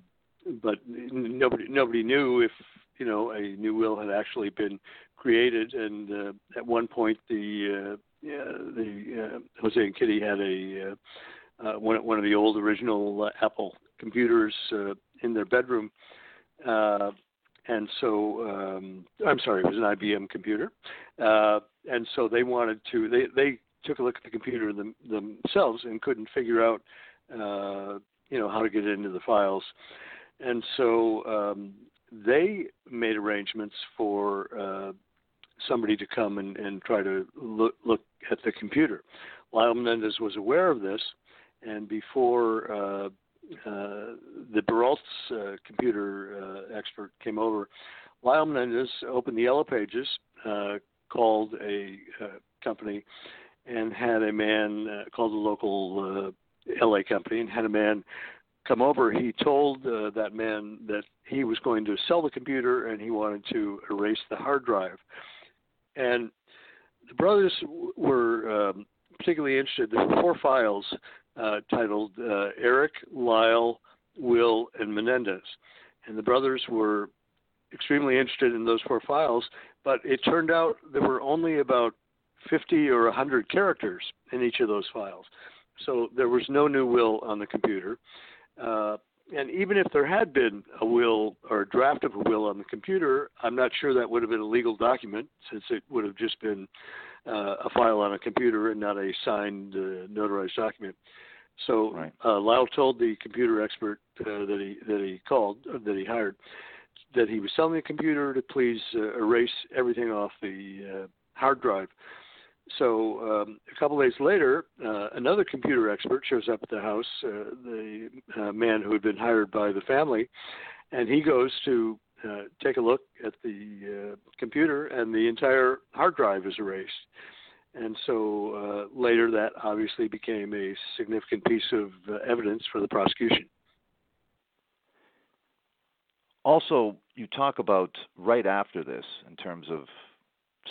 but nobody nobody knew if you know a new will had actually been created. And uh, at one point, the uh, yeah, the uh, Jose and Kitty had a uh, uh, one one of the old original uh, Apple computers uh, in their bedroom. Uh, and so I'm sorry, it was an IBM computer, uh, and so they wanted to. They they took a look at the computer them, themselves and couldn't figure out, uh, you know, how to get into the files, and so um, they made arrangements for uh, somebody to come and, and try to look, look at the computer. Lyle Menendez was aware of this, and before uh, uh, the Baralt's uh, computer uh, expert came over, Lyle Menendez opened the Yellow Pages, uh, called a uh, company, and had a man called the local LA company, and had a man come over, he told that man that he was going to sell the computer and he wanted to erase the hard drive. And the brothers were um, particularly interested. There were four files uh, titled uh, Erik, Lyle, Will, and Menendez. And the brothers were extremely interested in those four files, but it turned out there were only about 50 or 100 characters in each of those files. So there was no new will on the computer. Uh, and even if there had been a will or a draft of a will on the computer, I'm not sure that would have been a legal document since it would have just been uh, a file on a computer and not a signed, uh, notarized document. So right. uh, Lyle told the computer expert uh, that he that he called uh, that he hired that he was selling the computer to please uh, erase everything off the uh, hard drive so um, a couple days later, uh, another computer expert shows up at the house, uh, the uh, man who had been hired by the family, and he goes to uh, take a look at the uh, computer, and the entire hard drive is erased. And so uh, later, that obviously became a significant piece of evidence for the prosecution. Also, you talk about right after this in terms of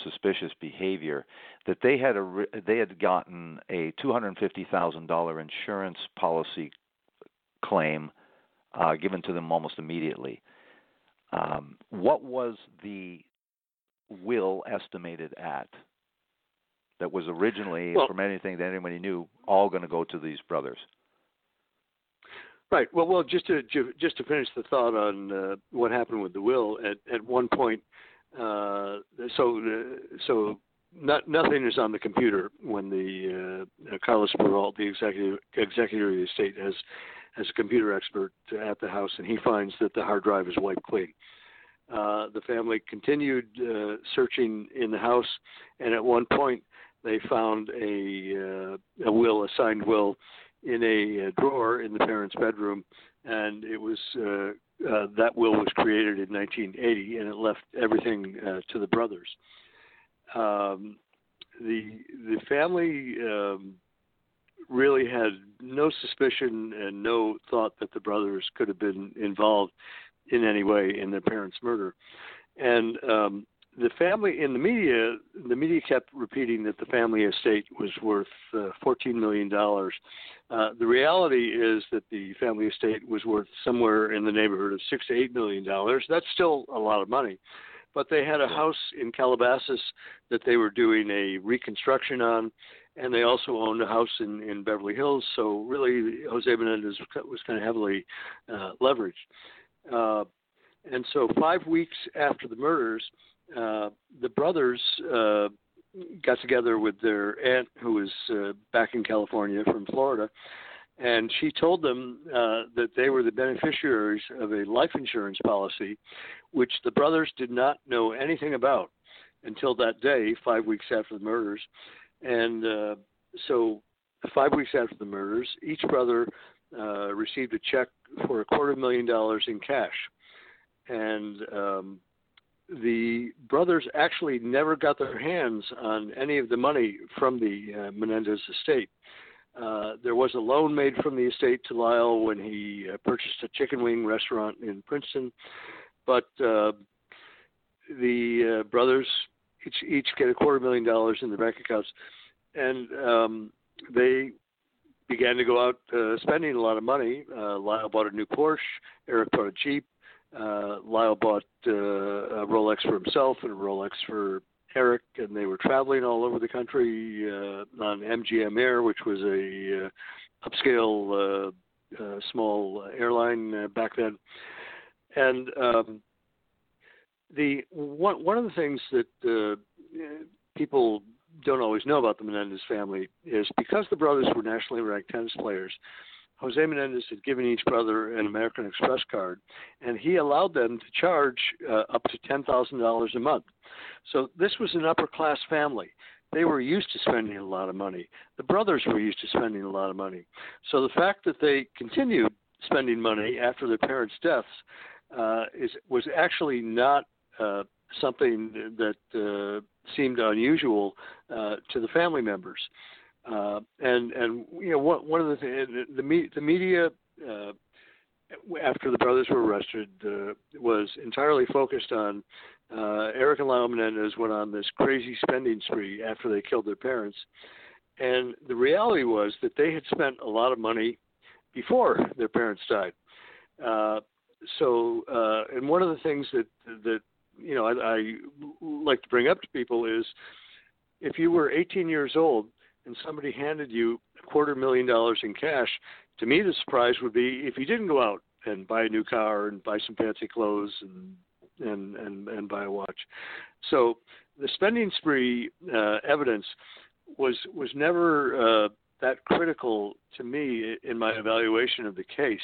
suspicious behavior that they had a they had gotten a two hundred fifty thousand dollar insurance policy claim uh, given to them almost immediately. Um, what was the will estimated at? That was originally, well, from anything that anybody knew, all going to go to these brothers. Right. Well, well, just to just to finish the thought on uh, what happened with the will. At at one point, uh, so uh, so not, nothing is on the computer when the uh, Carlos Baralt, the executive executive of the estate, has has a computer expert at the house, and he finds that the hard drive is wiped clean. Uh, the family continued uh, searching in the house, and at one point, they found a uh, a will, a signed will, in a, a drawer in the parents' bedroom, and it was uh, that will was created in 1980, and it left everything uh, to the brothers. Um, the the family um, really had no suspicion and no thought that the brothers could have been involved in any way in their parents' murder, and um, the family in the media, the media kept repeating that the family estate was worth uh, 14 million dollars. Uh, the reality is that the family estate was worth somewhere in the neighborhood of six to eight million dollars. That's still a lot of money, but they had a house in Calabasas that they were doing a reconstruction on, and they also owned a house in in Beverly Hills. So really, Jose Menendez was kind of heavily uh, leveraged. Uh, and so, five weeks after the murders, the brothers uh, got together with their aunt, who was uh, back in California from Florida, and she told them uh, that they were the beneficiaries of a life insurance policy, which the brothers did not know anything about until that day, five weeks after the murders. And uh, so, five weeks after the murders, each brother uh, received a check for a quarter million dollars in cash. And um, the brothers actually never got their hands on any of the money from the uh, Menendez estate. Uh, there was a loan made from the estate to Lyle when he uh, purchased a chicken wing restaurant in Princeton, but uh, the uh, brothers each each get a quarter million dollars in their bank accounts, and um, they began to go out uh, spending a lot of money. Lyle bought a new Porsche, Erik bought a Jeep, uh, Lyle bought uh, a Rolex for himself and a Rolex for Erik, and they were traveling all over the country uh, on MGM Air, which was a uh, upscale uh, uh, small airline uh, back then. And um, the one one of the things that uh, people don't always know about the Menendez family is because the brothers were nationally ranked tennis players. Jose Menendez had given each brother an American Express card, and he allowed them to charge uh, up to $10,000 a month. So this was an upper class family. They were used to spending a lot of money. The brothers were used to spending a lot of money. So the fact that they continued spending money after their parents' deaths uh, is was actually not uh, something that uh, seemed unusual uh, to the family members. Uh, and and you know one one of the things the the, the media uh, after the brothers were arrested uh, was entirely focused on uh, Erik and Lyle Menendez went on this crazy spending spree after they killed their parents, and the reality was that they had spent a lot of money before their parents died. Uh, so, uh, and one of the things that that you know I, I like to bring up to people is if you were 18 years old and somebody handed you a quarter million dollars in cash, to me the surprise would be if you didn't go out and buy a new car and buy some fancy clothes and and and, and buy a watch. So the spending spree uh, evidence was was never uh, that critical to me in my evaluation of the case.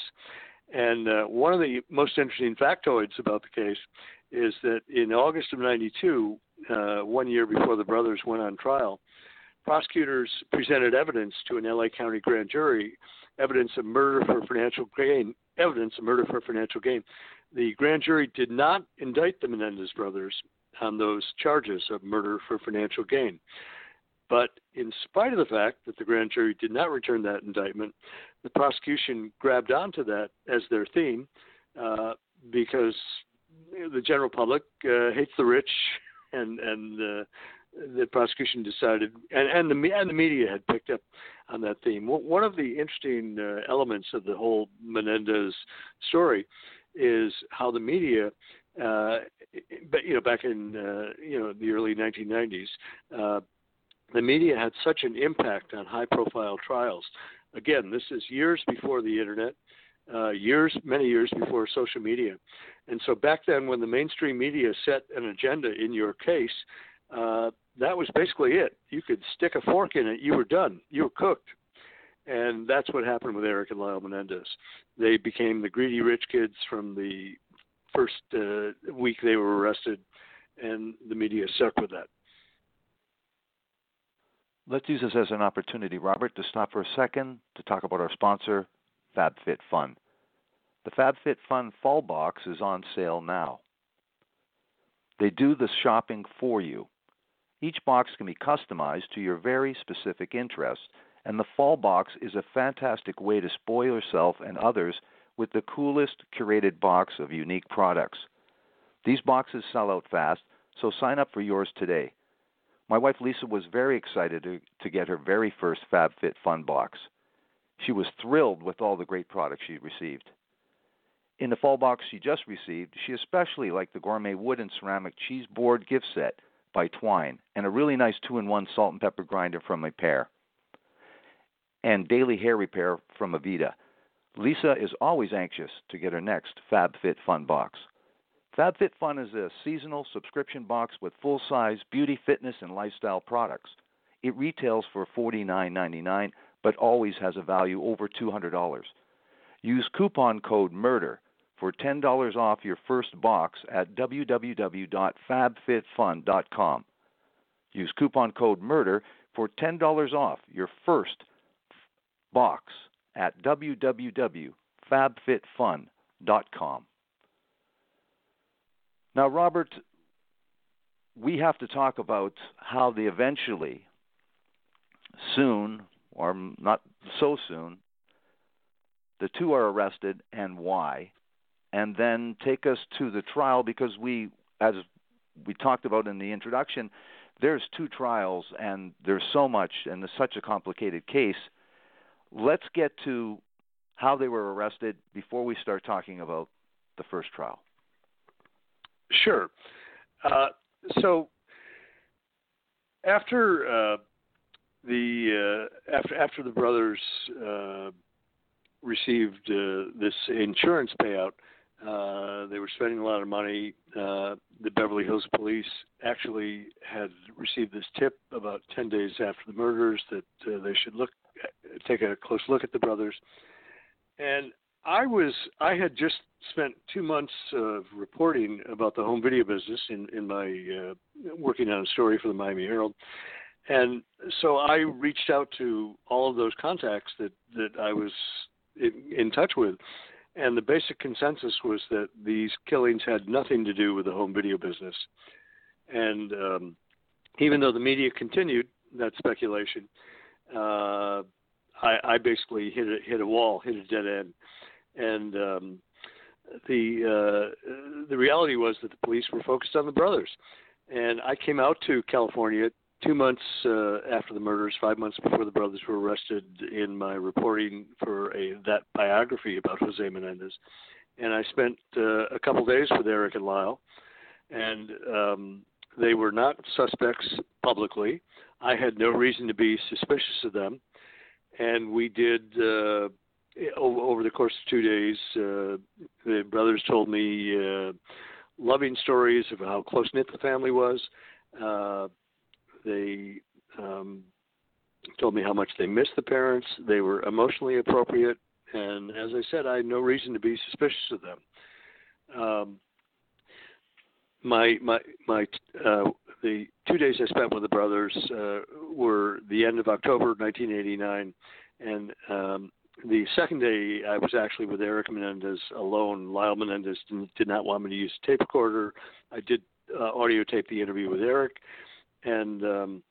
And uh, one of the most interesting factoids about the case is that in August of '92, uh, one year before the brothers went on trial, prosecutors presented evidence to an LA County grand jury, evidence of murder for financial gain, evidence of murder for financial gain. The grand jury did not indict the Menendez brothers on those charges of murder for financial gain. But in spite of the fact that the grand jury did not return that indictment, the prosecution grabbed onto that as their theme uh, because the general public uh, hates the rich and and uh, the prosecution decided, and, and the and the media had picked up on that theme. One of the interesting uh, elements of the whole Menendez story is how the media, uh, but you know, back in uh, you know the early 1990s, uh, the media had such an impact on high-profile trials. Again, this is years before the internet, uh, years, many years before social media, and so back then, when the mainstream media set an agenda in your case, uh, that was basically it. You could stick a fork in it, you were done, you were cooked. And that's what happened with Erik and Lyle Menendez. They became the greedy rich kids from the first uh, week they were arrested, and the media stuck with that. let's use this as an opportunity, Robert, to stop for a second to talk about our sponsor, FabFitFun. The FabFitFun Fall Box is on sale now. They do the shopping for you. Each box can be customized to your very specific interests, and the Fall Box is a fantastic way to spoil yourself and others with the coolest curated box of unique products. These boxes sell out fast, so sign up for yours today. My wife Lisa was very excited to, to get her very first FabFitFun box. She was thrilled with all the great products she received. In the fall box she just received, she especially liked the gourmet wood and ceramic cheese board gift set by Twine and a really nice two in one salt and pepper grinder from Repair and daily hair repair from Avita. Lisa is always anxious to get her next FabFitFun box. FabFitFun is a seasonal subscription box with full size beauty, fitness, and lifestyle products. It retails for $49.99 but always has a value over $200. Use coupon code MURDER for $10 off your first box at www.fabfitfun.com. Use coupon code MURDER for $10 off your first box at www.fabfitfun.com. Now, Robert, we have to talk about how they eventually, soon, or not so soon, the two are arrested and why, and then take us to the trial because we, as we talked about in the introduction, there's two trials and there's so much and it's such a complicated case. Let's get to how they were arrested before we start talking about the first trial. Sure. Uh, so after uh, the uh, after after the brothers uh, received uh, this insurance payout, uh, they were spending a lot of money. the Beverly Hills Police actually had received this tip about ten days after the murders that they should look take a close look at the brothers, and I was I had just spent two months of reporting about the home video business in in my uh, working on a story for the Miami Herald, and so I reached out to all of those contacts that that I was in, in touch with, and the basic consensus was that these killings had nothing to do with the home video business, and um, even though the media continued that speculation, uh, I, I basically hit a, hit a wall, hit a dead end and um, the uh, the reality was that the police were focused on the brothers. And I came out to California two months uh, after the murders, five months before the brothers were arrested, in my reporting for a that biography about Jose Menendez. And I spent uh, a couple days with Erik and Lyle, and um, they were not suspects publicly. I had no reason to be suspicious of them, and we did. Uh, over the course of two days, uh, the brothers told me uh, loving stories of how close knit the family was. They um, told me how much they missed the parents. They were emotionally appropriate, and as I said, I had no reason to be suspicious of them. Um, my my my uh, the two days I spent with the brothers uh, were the end of October 1989, and um, the second day, I was actually with Erik Menendez alone. Lyle Menendez did not want me to use a tape recorder. I did uh, audio tape the interview with Erik, and um,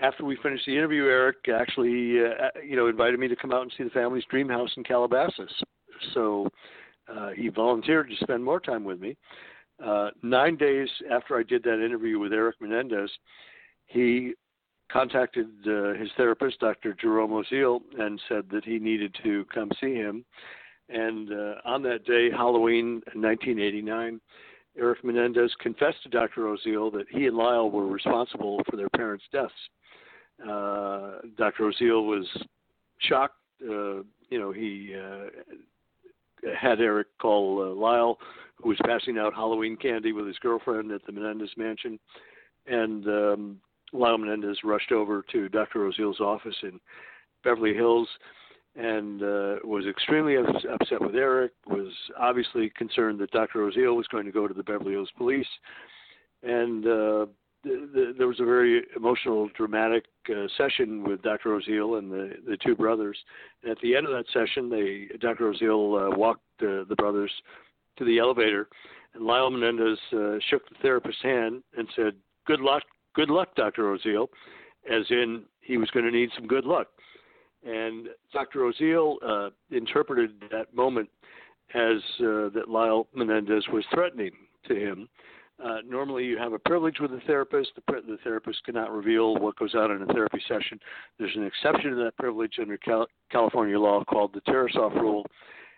after we finished the interview, Erik actually, uh, you know, invited me to come out and see the family's dream house in Calabasas. So uh, he volunteered to spend more time with me. Uh, nine days after I did that interview with Erik Menendez, he contacted uh, his therapist, Dr. Jerome Oziel, and said that he needed to come see him. And uh, on that day, Halloween 1989, Erik Menendez confessed to Dr. Oziel that he and Lyle were responsible for their parents' deaths. Uh, Dr. Oziel was shocked. Uh, you know, he uh, had Erik call uh, Lyle, who was passing out Halloween candy with his girlfriend at the Menendez mansion, and um, Lyle Menendez rushed over to Dr. Oziel's office in Beverly Hills and uh, was extremely upset with Erik, was obviously concerned that Dr. Oziel was going to go to the Beverly Hills police. And uh, the, the, there was a very emotional, dramatic uh, session with Dr. Oziel and the the two brothers. And at the end of that session, they Dr. Oziel uh, walked the brothers to the elevator, and Lyle Menendez uh, shook the therapist's hand and said, "Good luck, good luck, Dr. Oziel," as in he was going to need some good luck. And Dr. Oziel uh, interpreted that moment as uh, that Lyle Menendez was threatening to him. Uh, normally, you have a privilege with a therapist. The, the, therapist cannot reveal what goes on in a therapy session. There's an exception to that privilege under Cal- California law called the Tarasoff rule.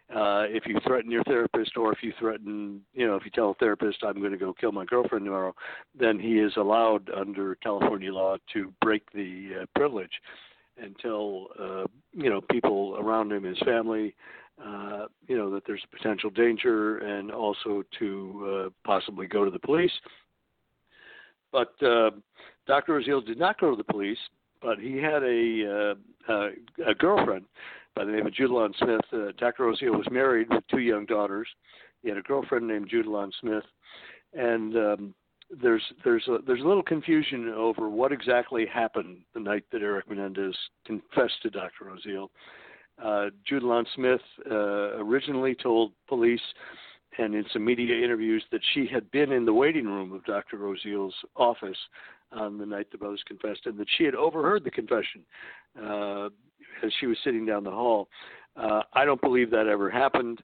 Uh, if you threaten your therapist, or if you threaten, you know, if you tell a therapist, "I'm going to go kill my girlfriend tomorrow," then he is allowed under California law to break the uh, privilege until uh, you know people around him, his family, uh, you know that there's a potential danger, and also to uh, possibly go to the police. But uh, Dr. Oziel did not go to the police, but he had a, uh, a girlfriend by the name of Judalon Smith. Uh, Dr. Oziel was married with two young daughters. He had a girlfriend named Judalon Smith, and um, there's there's a, there's a little confusion over what exactly happened the night that Erik Menendez confessed to Dr. Oziel. Uh, Judalon Smith uh, originally told police and in some media interviews that she had been in the waiting room of Dr. Oziel's office on the night the brothers confessed, and that she had overheard the confession uh, as she was sitting down the hall. Uh, I don't believe that ever happened.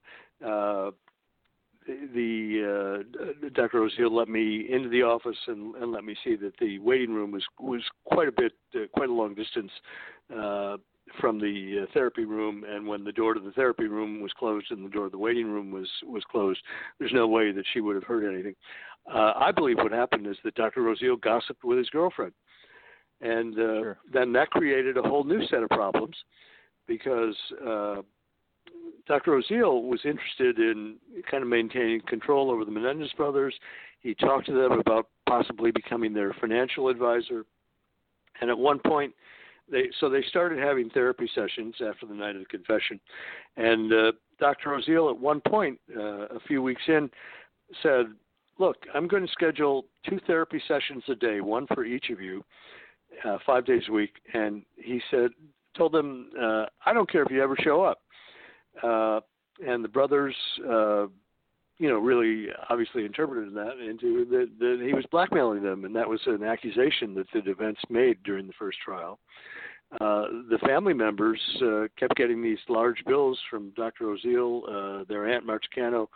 The uh, Dr. Oziel let me into the office and, and let me see that the waiting room was was quite a bit, uh, quite a long distance uh, from the uh, therapy room. And when the door to the therapy room was closed and the door to the waiting room was was closed, there's no way that she would have heard anything. Uh, I believe what happened is that Dr. Oziel gossiped with his girlfriend, and uh, sure. then that created a whole new set of problems because. Dr. Oziel was interested in kind of maintaining control over the Menendez brothers. He talked to them about possibly becoming their financial advisor. And at one point, they so they started having therapy sessions after the night of the confession. And uh, Dr. Oziel, at one point, uh, a few weeks in, said, "Look, I'm going to schedule two therapy sessions a day, one for each of you, uh, five days a week." And he said, told them, uh, "I don't care if you ever show up." Uh, and the brothers, uh, you know, really obviously interpreted that into that, that he was blackmailing them, and that was an accusation that the defense made during the first trial. Uh, the family members uh, kept getting these large bills from Dr. Oziel. Uh, their aunt Marta Cano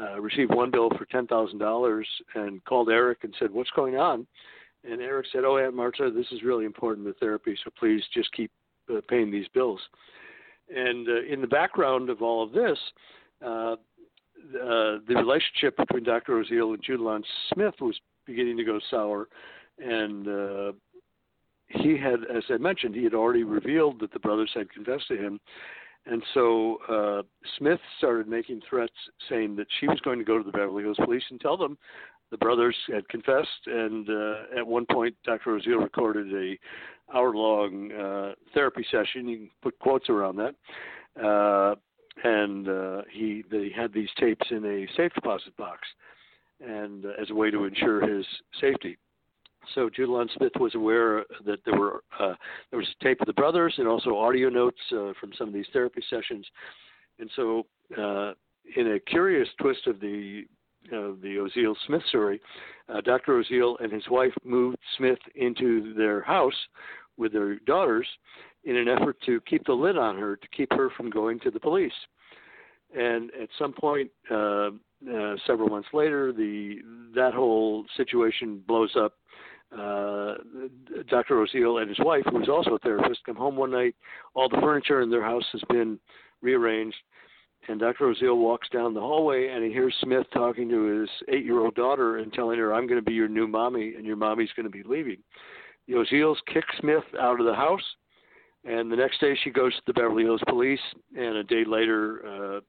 uh, received one bill for ten thousand dollars and called Erik and said, "What's going on?" And Erik said, "Oh, Aunt Marta, this is really important to therapy, so please just keep uh, paying these bills." And uh, in the background of all of this, uh, uh, the relationship between Dr. Oziel and Judalon Smith was beginning to go sour, and uh, he had, as I mentioned, he had already revealed that the brothers had confessed to him, and so uh, Smith started making threats, saying that she was going to go to the Beverly Hills Police and tell them the brothers had confessed. And uh, at one point, Dr. Oziel recorded a hour long uh, therapy session. You can put quotes around that. Uh, and uh, he they had these tapes in a safe deposit box, and uh, as a way to ensure his safety. So Judalon Smith was aware that there were uh, there was a tape of the brothers and also audio notes uh, from some of these therapy sessions, and so uh, in a curious twist of the the Oziel Smith story, uh, Dr. Oziel and his wife moved Smith into their house with their daughters in an effort to keep the lid on her, to keep her from going to the police. And at some point, uh, uh, several months later, the that whole situation blows up. Uh, Dr. Oziel and his wife, who was also a therapist, come home one night. All the furniture in their house has been rearranged, and Dr. Oziel walks down the hallway and he hears Smith talking to his eight-year-old daughter and telling her, "I'm going to be your new mommy, and your mommy's going to be leaving." The Oziels kick Smith out of the house, and the next day she goes to the Beverly Hills Police, and a day later, uh,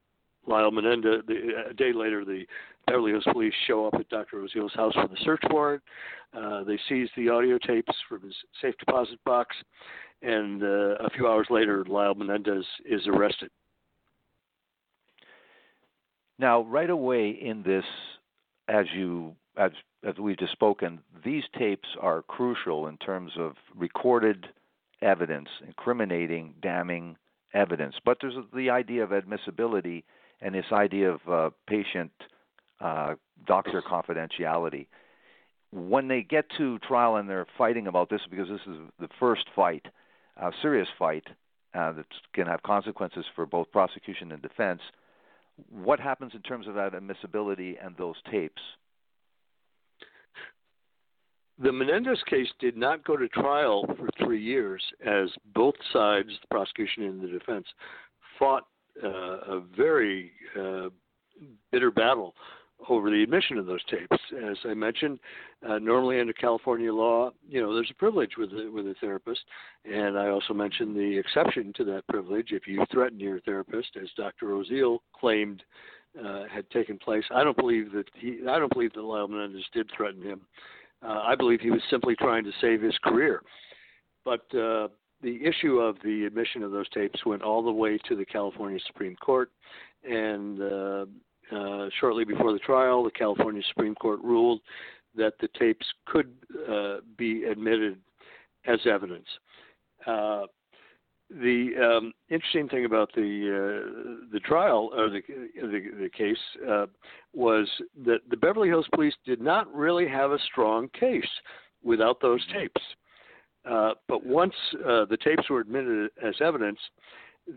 Lyle Menendez, the, a day later, the Beverly Hills Police show up at Dr. Oziel's house for the search warrant. Uh, they seize the audio tapes from his safe deposit box, and uh, a few hours later, Lyle Menendez is arrested. Now, right away in this, as you as as we've just spoken, these tapes are crucial in terms of recorded evidence, incriminating, damning evidence. But there's the idea of admissibility and this idea of uh, patient uh, doctor confidentiality. When they get to trial and they're fighting about this, because this is the first fight, a serious fight uh, that's going to have consequences for both prosecution and defense, what happens in terms of that admissibility and those tapes? The Menendez case did not go to trial for three years as both sides, the prosecution and the defense, fought uh, a very uh, bitter battle over the admission of those tapes. As I mentioned, uh, normally under California law, you know, there's a privilege with a, with a therapist, and I also mentioned the exception to that privilege if you threaten your therapist, as Dr. Oziel claimed uh, had taken place. I don't believe that he. I don't believe that Lyle Menendez did threaten him. Uh, I believe he was simply trying to save his career. But uh, the issue of the admission of those tapes went all the way to the California Supreme Court, and uh, shortly before the trial, the California Supreme Court ruled that the tapes could uh, be admitted as evidence. Uh, the um, interesting thing about the uh, the trial or the the, the case uh, was that the Beverly Hills Police did not really have a strong case without those tapes. Uh, but once uh, the tapes were admitted as evidence,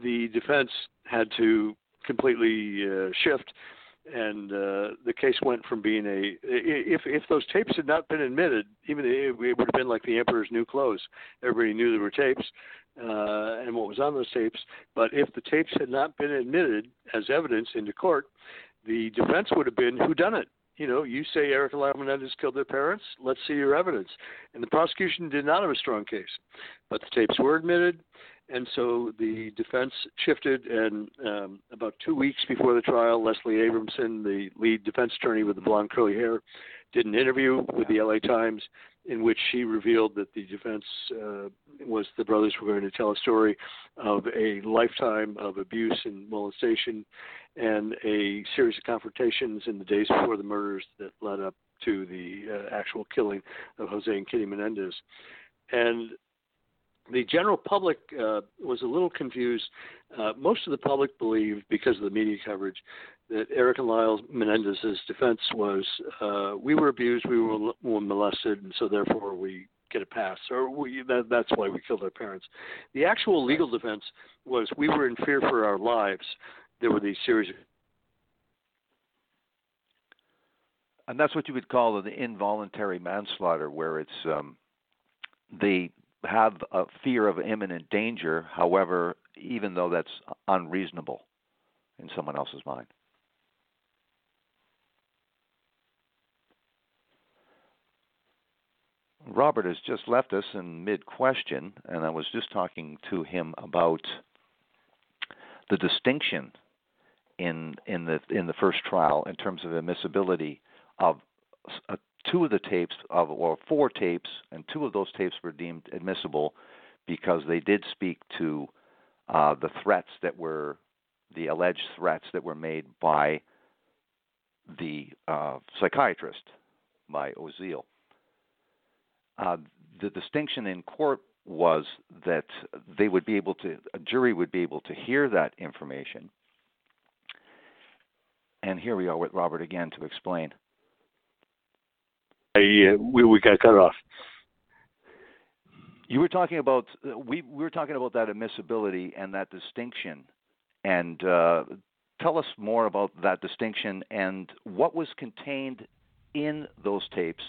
the defense had to completely uh, shift, and uh, the case went from being a if if those tapes had not been admitted, even it, would have been like the emperor's new clothes. Everybody knew there were tapes uh, and what was on those tapes. But if the tapes had not been admitted as evidence into court, the defense would have been who done it you know, you say Erik and Lyle Menendez killed their parents. Let's see your evidence. And the prosecution did not have a strong case, but the tapes were admitted, and so the defense shifted. And um, about two weeks before the trial, Leslie Abramson, the lead defense attorney with the blonde curly hair, did an interview with the LA Times in which she revealed that the defense uh, was the brothers were going to tell a story of a lifetime of abuse and molestation and a series of confrontations in the days before the murders that led up to the uh, actual killing of Jose and Kitty Menendez. And the general public uh, was a little confused. Uh, most of the public believed, because of the media coverage, that Erik and Lyle Menendez's defense was uh, we were abused, we were, were molested, and so therefore we get a pass, or we, that, that's why we killed our parents. The actual legal defense was we were in fear for our lives. There were these series of and that's what you would call the involuntary manslaughter, where it's um, they have a fear of imminent danger. However, even though that's unreasonable in someone else's mind. Robert has just left us in mid question, and I was just talking to him about the distinction in in the in the first trial in terms of admissibility of uh, two of the tapes of or four tapes, and two of those tapes were deemed admissible because they did speak to uh, the threats that were the alleged threats that were made by the uh, psychiatrist by Oziel. Uh, the distinction in court was that they would be able to, a jury would be able to hear that information. And here we are with Robert again to explain. Uh, we, we got cut off. You were talking about we, we were talking about that admissibility and that distinction, and uh, tell us more about that distinction and what was contained in those tapes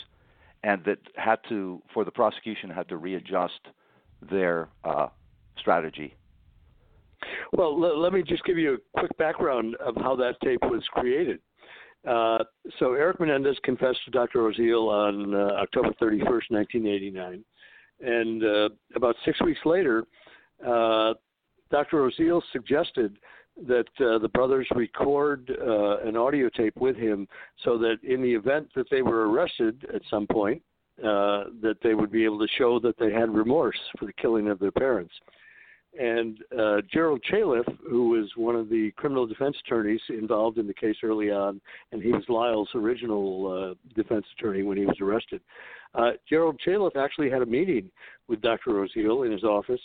and that had to, for the prosecution, had to readjust their uh, strategy. Well, l- let me just give you a quick background of how that tape was created. Uh, so Erik Menendez confessed to Dr. Oziel on uh, October 31st, 1989. And uh, about six weeks later, uh, Dr. Oziel suggested that uh, the brothers record an audio tape with him so that in the event that they were arrested at some point, that they would be able to show that they had remorse for the killing of their parents. And uh, Gerald Chaliff, who was one of the criminal defense attorneys involved in the case early on, and he was Lyle's original uh, defense attorney when he was arrested. Uh, Gerald Chaliff actually had a meeting with Dr. Oziel in his office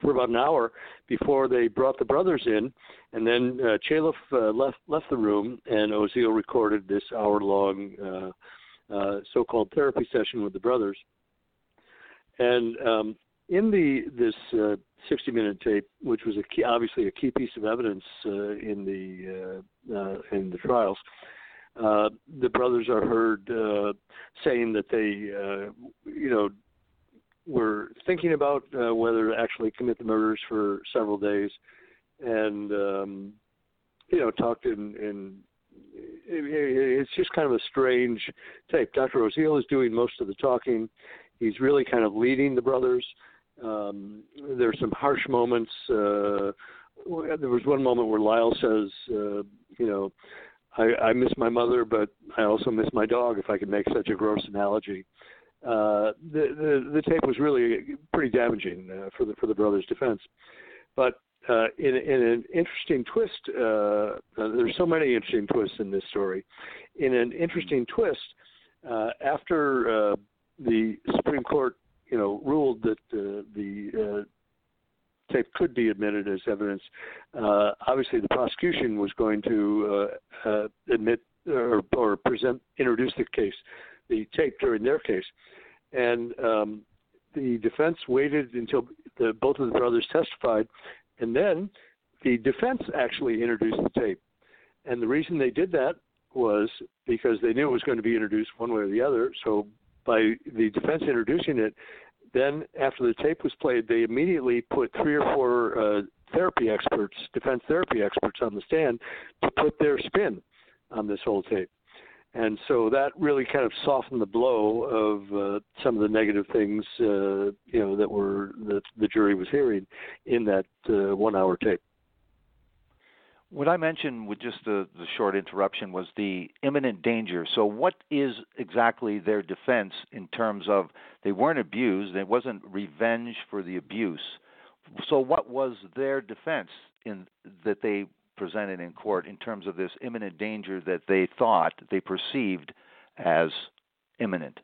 for about an hour before they brought the brothers in, and then uh, Chaliff uh, left left the room, and Oziel recorded this hour-long uh, uh, so-called therapy session with the brothers. And um, in the this uh, 60-minute tape, which was a key, obviously a key piece of evidence uh, in the uh, uh, in the trials, uh, the brothers are heard uh, saying that they, you know, were thinking about whether to actually commit the murders for several days, and um, you know, talked in. in it's just kind of a strange tape. Dr. Oziel is doing most of the talking. He's really kind of leading the brothers. Um, there's some harsh moments. Uh, there was one moment where Lyle says, uh, you know, I, I miss my mother, but I also miss my dog. If I could make such a gross analogy, uh, the, the the tape was really pretty damaging uh, for the for the brothers' defense. But uh, in, in an interesting twist, uh, uh, there's so many interesting twists in this story. In an interesting twist, uh, after uh, the Supreme Court, you know, ruled that uh, the uh, tape could be admitted as evidence. Uh, obviously, the prosecution was going to uh, uh, admit or, or present, introduce the case, the tape during their case, and um, the defense waited until the, both of the brothers testified, and then the defense actually introduced the tape. And the reason they did that was because they knew it was going to be introduced one way or the other. So by the defense introducing it, then after the tape was played, they immediately put three or four uh, therapy experts, defense therapy experts, on the stand to put their spin on this whole tape. And so that really kind of softened the blow of uh, some of the negative things, uh, you know, that were that the jury was hearing in that uh, one-hour tape. What I mentioned with just the, the short interruption was the imminent danger. So, what is exactly their defense in terms of they weren't abused, it wasn't revenge for the abuse. So, what was their defense in that they presented in court in terms of this imminent danger that they thought they perceived as imminent?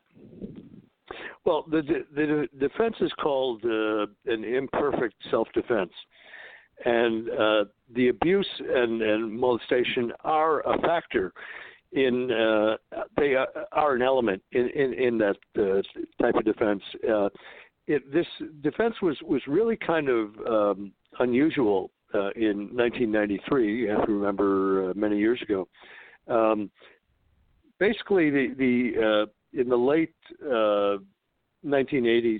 Well, the the, defense is called uh, an imperfect self-defense and uh, the abuse and, and, molestation are a factor in uh, they are an element in in, in that uh, type of defense. Uh, it, this defense was was really kind of um, unusual uh, in 1993. You have to remember uh, many years ago. Um, basically, the the in the late 1980s,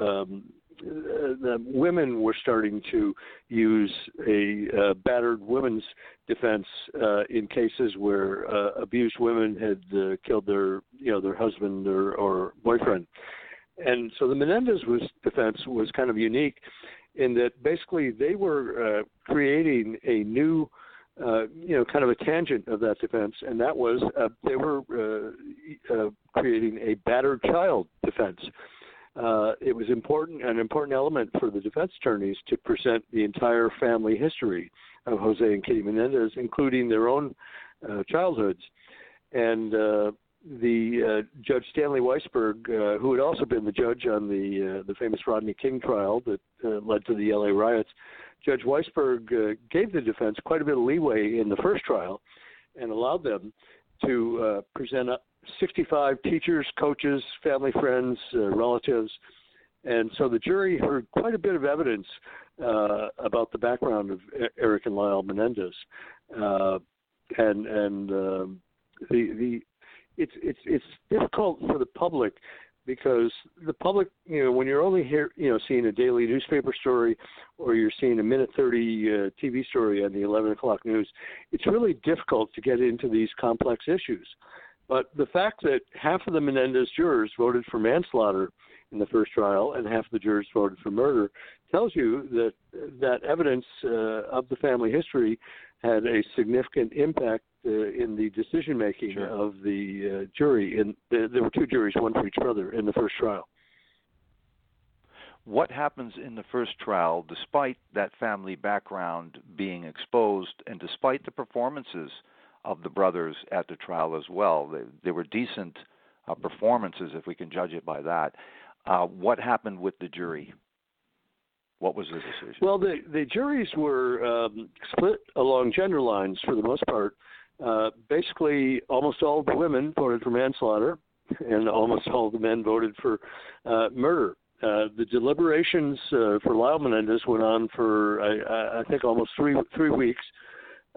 um, the women were starting to use a uh, battered women's defense uh, in cases where uh, abused women had uh, killed their, you know, their husband or, or boyfriend. And so the Menendez was defense was kind of unique in that basically they were uh, creating a new uh, you know, kind of a tangent of that defense, and that was uh, they were uh, uh, creating a battered child defense uh, it was important an important element for the defense attorneys to present the entire family history of Jose and Kitty Menendez, including their own uh, childhoods. And uh, the uh, Judge Stanley Weisberg, uh, who had also been the judge on the uh, the famous Rodney King trial that uh, led to the L.A. riots, Judge Weisberg uh, gave the defense quite a bit of leeway in the first trial, and allowed them to uh, present 65 teachers, coaches, family friends, uh, relatives, and so the jury heard quite a bit of evidence uh, about the background of Erik and Lyle Menendez, uh, and and um, the the it's it's it's difficult for the public because the public, you know, when you're only here, you know, seeing a daily newspaper story or you're seeing a minute 30 uh, TV story on the 11 o'clock news, it's really difficult to get into these complex issues. But the fact that half of the Menendez jurors voted for manslaughter in the first trial and half of the jurors voted for murder tells you that that evidence uh, of the family history had a significant impact in the decision making sure. of the uh, jury. And there were two juries, one for each brother, in the first trial. what happens in the first trial, despite that family background being exposed, and despite the performances of the brothers at the trial as well? They, they were decent uh, performances, if we can judge it by that. Uh, what happened with the jury? What was the decision? Well, the the juries were um, split along gender lines for the most part. Uh, basically, almost all the women voted for manslaughter, and almost all the men voted for uh, murder. Uh, the deliberations uh, for Lyle Menendez went on for I, I think almost three three weeks,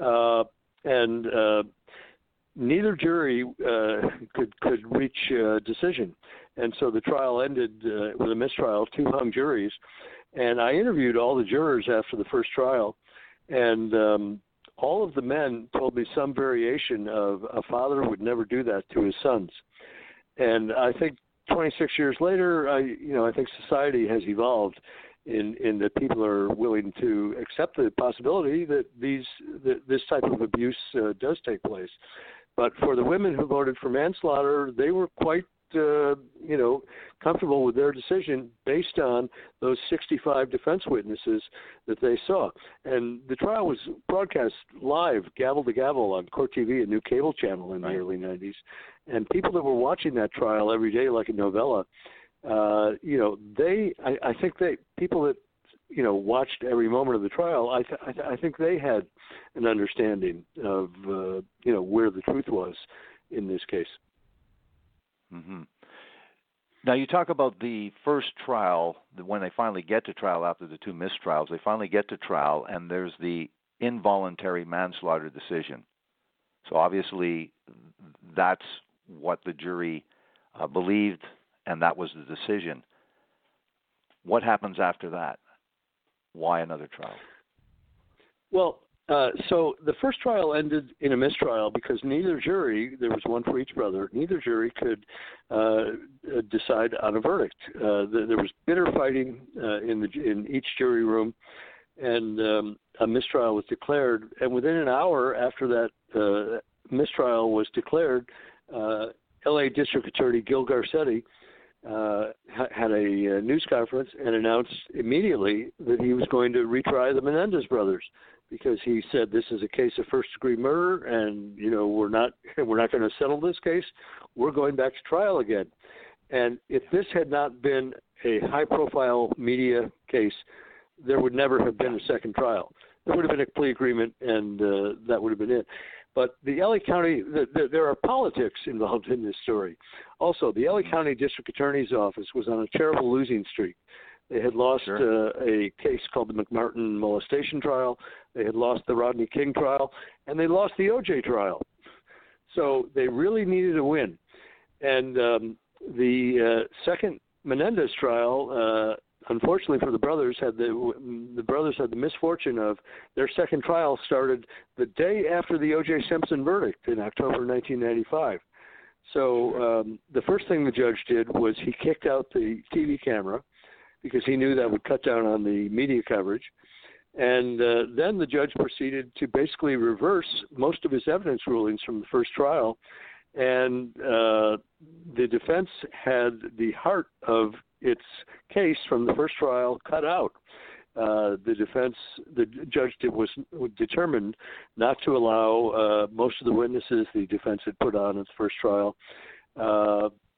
uh, and uh, neither jury uh, could could reach a decision, and so the trial ended uh, with a mistrial, two hung juries, and I interviewed all the jurors after the first trial, and um, all of the men told me some variation of a father would never do that to his sons, and I think 26 years later, I you know I think society has evolved in in that people are willing to accept the possibility that these that this type of abuse uh, does take place. But for the women who voted for manslaughter, they were quite uh, you know comfortable with their decision based on those 65 defense witnesses that they saw. And the trial was broadcast live, gavel to gavel, on Court TV, a new cable channel in the early 90s. And people that were watching that trial every day, like a novella, uh, you know, they, I, I think they, people that, you know, watched every moment of the trial, I, th- I, th- I think they had an understanding of, uh, you know, where the truth was in this case. Mm-hmm. Now you talk about the first trial when they finally get to trial after the two mistrials. They finally get to trial, and there's the involuntary manslaughter decision. So obviously, that's what the jury uh, believed, and that was the decision. What happens after that? Why another trial? Well, uh, so the first trial ended in a mistrial because neither jury, there was one for each brother, neither jury could uh, decide on a verdict. Uh, there was bitter fighting uh, in the in each jury room, and um, a mistrial was declared. And within an hour after that uh, mistrial was declared, uh, L.A. District Attorney Gil Garcetti uh, had a news conference and announced immediately that he was going to retry the Menendez brothers because he said this is a case of first degree murder and you know we're not we're not going to settle this case we're going back to trial again and if this had not been a high profile media case there would never have been a second trial there would have been a plea agreement and uh, that would have been it but the LA County, the, the, there are politics involved in this story. Also, the LA County District Attorney's Office was on a terrible losing streak. They had lost sure. uh, a case called the McMartin molestation trial. They had lost the Rodney King trial, and they lost the OJ trial. So they really needed a win. And um, the uh, second Menendez trial, uh, unfortunately for the brothers, had the the brothers had the misfortune of their second trial started the day after the O.J. Simpson verdict in October 1995. So um, the first thing the judge did was he kicked out the TV camera because he knew that would cut down on the media coverage. And uh, then the judge proceeded to basically reverse most of his evidence rulings from the first trial. And uh, the defense had the heart of its case from the first trial cut out. Uh, the defense, the judge did, was determined not to allow uh, most of the witnesses the defense had put on its first trial.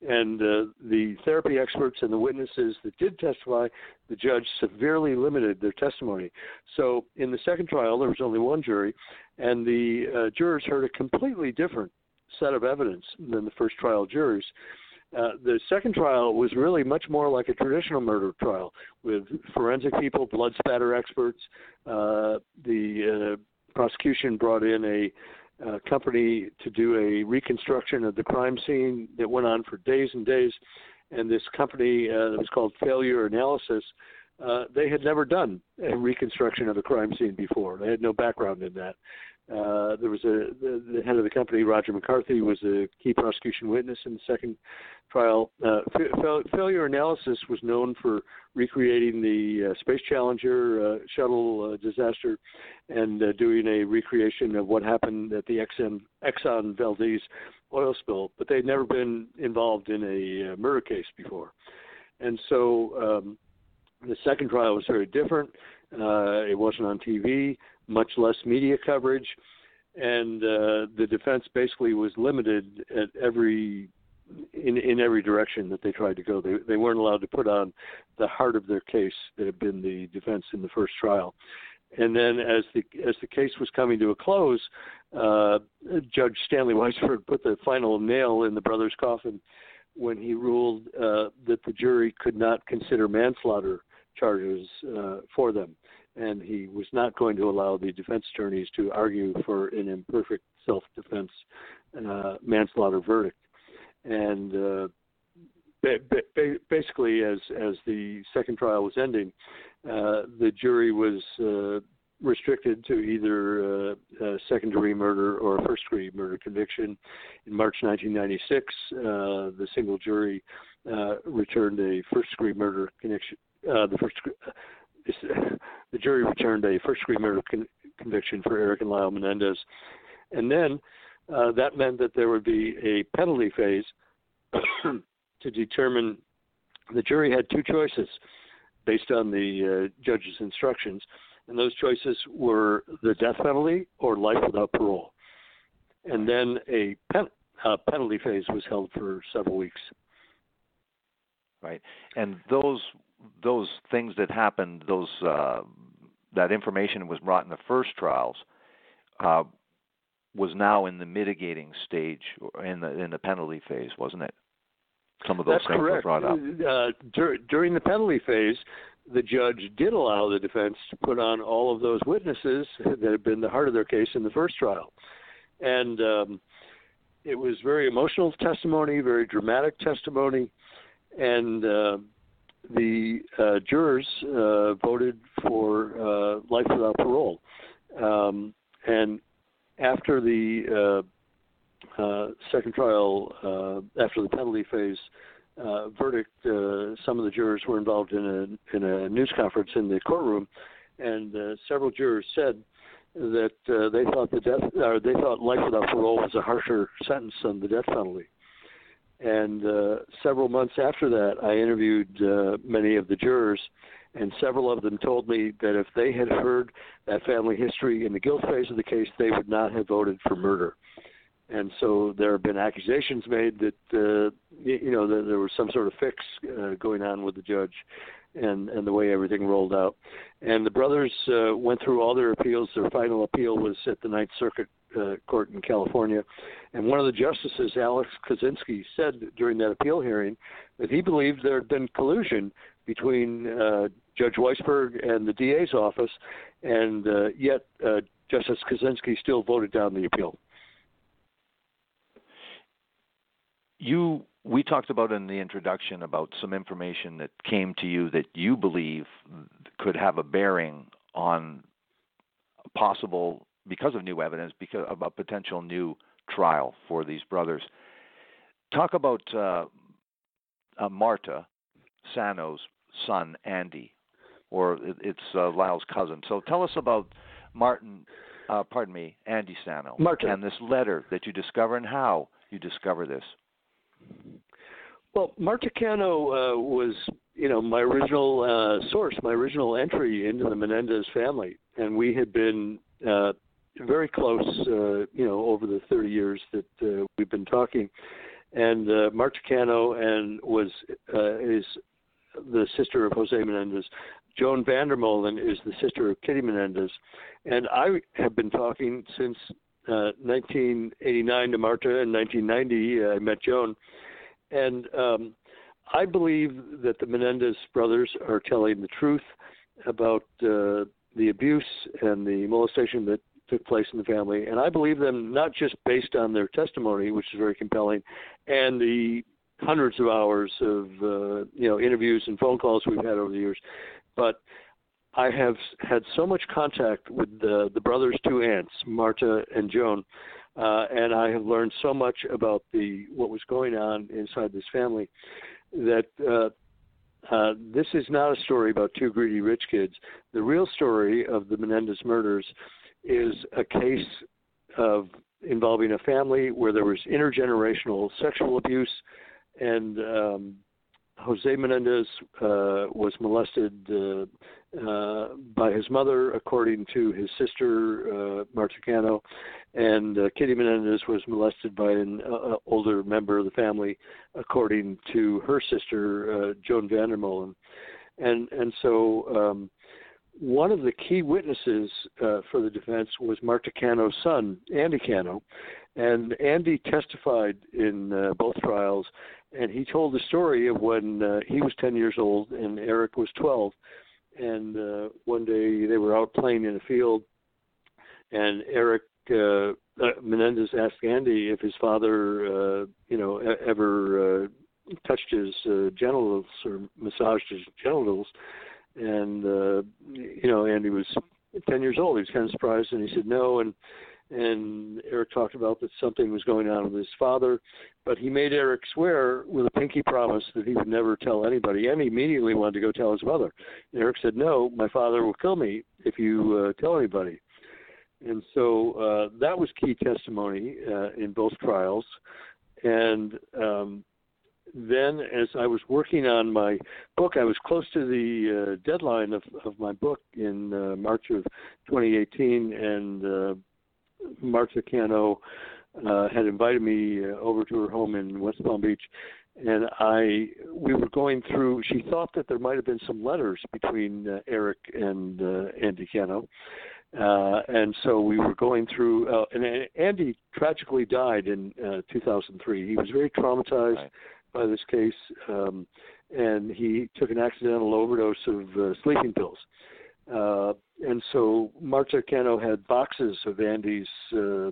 And uh, the therapy experts and the witnesses that did testify, the judge severely limited their testimony. So in the second trial, there was only one jury, and the uh, jurors heard a completely different set of evidence than the first trial jurors. Uh, the second trial was really much more like a traditional murder trial with forensic people, blood spatter experts. Uh, the uh, prosecution brought in a uh, company to do a reconstruction of the crime scene that went on for days and days. And this company uh, that was called Failure Analysis, uh, they had never done a reconstruction of a crime scene before. They had no background in that. Uh, there was a the, the, head of the company, Roger McCarthy, was a key prosecution witness in the second trial. Uh, fa- failure analysis was known for recreating the uh, Space Challenger uh, shuttle uh, disaster and doing a recreation of what happened at the Exxon, Exxon Valdez oil spill, but they'd never been involved in a murder case before. And so um, The second trial was very different. It wasn't on TV, much less media coverage, and uh, the defense basically was limited at every in in every direction that they tried to go. They they weren't allowed to put on the heart of their case that had been the defense in the first trial. And then as the as the case was coming to a close, uh, Judge Stanley Weisberg put the final nail in the brothers' coffin when he ruled uh, that the jury could not consider manslaughter charges uh, for them, and he was not going to allow the defense attorneys to argue for an imperfect self-defense uh, manslaughter verdict. And uh, basically, as as the second trial was ending, uh, the jury was uh, restricted to either uh, second degree murder or a first degree murder conviction. In March 1996, uh, the single jury returned a first degree murder conviction. The first the jury returned a first degree murder con- conviction for Erik and Lyle Menendez, and then that meant that there would be a penalty phase to determine. The jury had two choices based on the uh, judge's instructions, and those choices were the death penalty or life without parole. And then a pen, uh, penalty phase was held for several weeks. Right, and those those things that happened, those uh, that information was brought in the first trials, uh, was now in the mitigating stage in the in the penalty phase, wasn't it? some of those That's things correct. were brought up. Uh, dur- during the penalty phase, the judge did allow the defense to put on all of those witnesses that had been the heart of their case in the first trial, and um, it was very emotional testimony, very dramatic testimony, and uh, the uh, jurors uh, voted for uh, life without parole. Um, and after the uh, uh, second trial, uh, after the penalty phase verdict, some of the jurors were involved in a in a news conference in the courtroom, and several jurors said that they thought the death or they thought life without parole was a harsher sentence than the death penalty. And uh, several months after that, I interviewed uh, many of the jurors, and several of them told me that if they had heard that family history in the guilt phase of the case, they would not have voted for murder and so there have been accusations made that uh, you know that there was some sort of fix uh, going on with the judge and and the way everything rolled out. And the brothers uh, went through all their appeals. Their final appeal was at the Ninth Circuit uh, Court in California, and one of the justices, Alex Kozinski, said during that appeal hearing that he believed there had been collusion between uh, Judge Weisberg and the DA's office, and uh, yet uh, Justice Kozinski still voted down the appeal. you we talked about in the introduction about some information that came to you that you believe could have a bearing on possible because of new evidence because of a potential new trial for these brothers. Talk about uh, uh, Marta Cano's son andy or it's uh, lyle's cousin. So tell us about martin uh, pardon me Andy Cano Marta. and this letter that you discover and how you discover this. Well, Marta Cano uh, was, you know, my original uh, source, my original entry into the Menendez family, and we had been uh, very close, uh, you know, over the 30 years that uh, we've been talking. And uh, Marta Cano and was uh, is the sister of Jose Menendez. Joan Vandermolen is the sister of Kitty Menendez, and I have been talking since uh, 1989 to Marta. In 1990, uh, I met Joan, and um, I believe that the Menendez brothers are telling the truth about uh, the abuse and the molestation that took place in the family, and I believe them not just based on their testimony, which is very compelling, and the hundreds of hours of uh, you know interviews and phone calls we've had over the years, but I have had so much contact with the, the brothers' two aunts, Marta and Joan, uh, and I have learned so much about the what was going on inside this family that uh, uh, this is not a story about two greedy rich kids. The real story of the Menendez murders is a case of involving a family where there was intergenerational sexual abuse and um, Jose Menendez uh, was molested uh, uh, by his mother, according to his sister uh, Marta Cano, and uh, Kitty Menendez was molested by an uh, older member of the family, according to her sister uh, Joan Vandermolen, and and so. Um, one of the key witnesses uh, for the defense was Marta Cano's son, Andy Cano, and Andy testified in uh, both trials, and he told the story of when uh, he was 10 years old and Erik was 12, and uh, one day they were out playing in a field, and Erik uh, uh, Menendez asked Andy if his father, uh, you know, ever uh, touched his uh, genitals or massaged his genitals, and uh, you know, Andy was 10 years old. He was kind of surprised, and he said no, and and Erik talked about that something was going on with his father, but he made Erik swear with a pinky promise that he would never tell anybody, and he immediately wanted to go tell his mother. And Erik said, "No, my father will kill me if you uh, tell anybody." And so uh, that was key testimony uh, in both trials, and um, then as I was working on my book, I was close to the uh, deadline of, of my book in uh, March of 2018, and uh, Marta Cano uh, had invited me uh, over to her home in West Palm Beach, and I we were going through. She thought that there might have been some letters between uh, Erik and uh, Andy Cano. Uh, and so we were going through, uh, and Andy tragically died in uh, 2003. He was very traumatized right by this case, um, and he took an accidental overdose of uh, sleeping pills. Uh, and so Marta Cano had boxes of Andy's uh,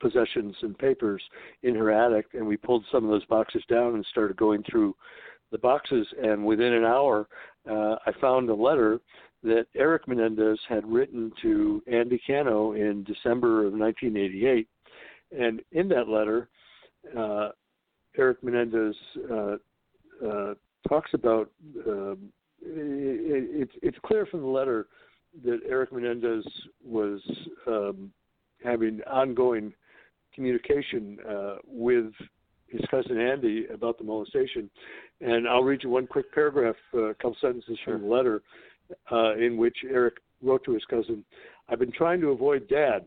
possessions and papers in her attic, and we pulled some of those boxes down and started going through the boxes. And within an hour, uh, I found a letter that Erik Menendez had written to Andy Cano in December of 1988. And in that letter, uh, Erik Menendez uh, uh, talks about. Um, it, it's it's clear from the letter that Erik Menendez was um, having ongoing communication uh, with his cousin Andy about the molestation. And I'll read you one quick paragraph, uh, a couple sentences from the letter, uh, in which Erik wrote to his cousin, I've been trying to avoid dad.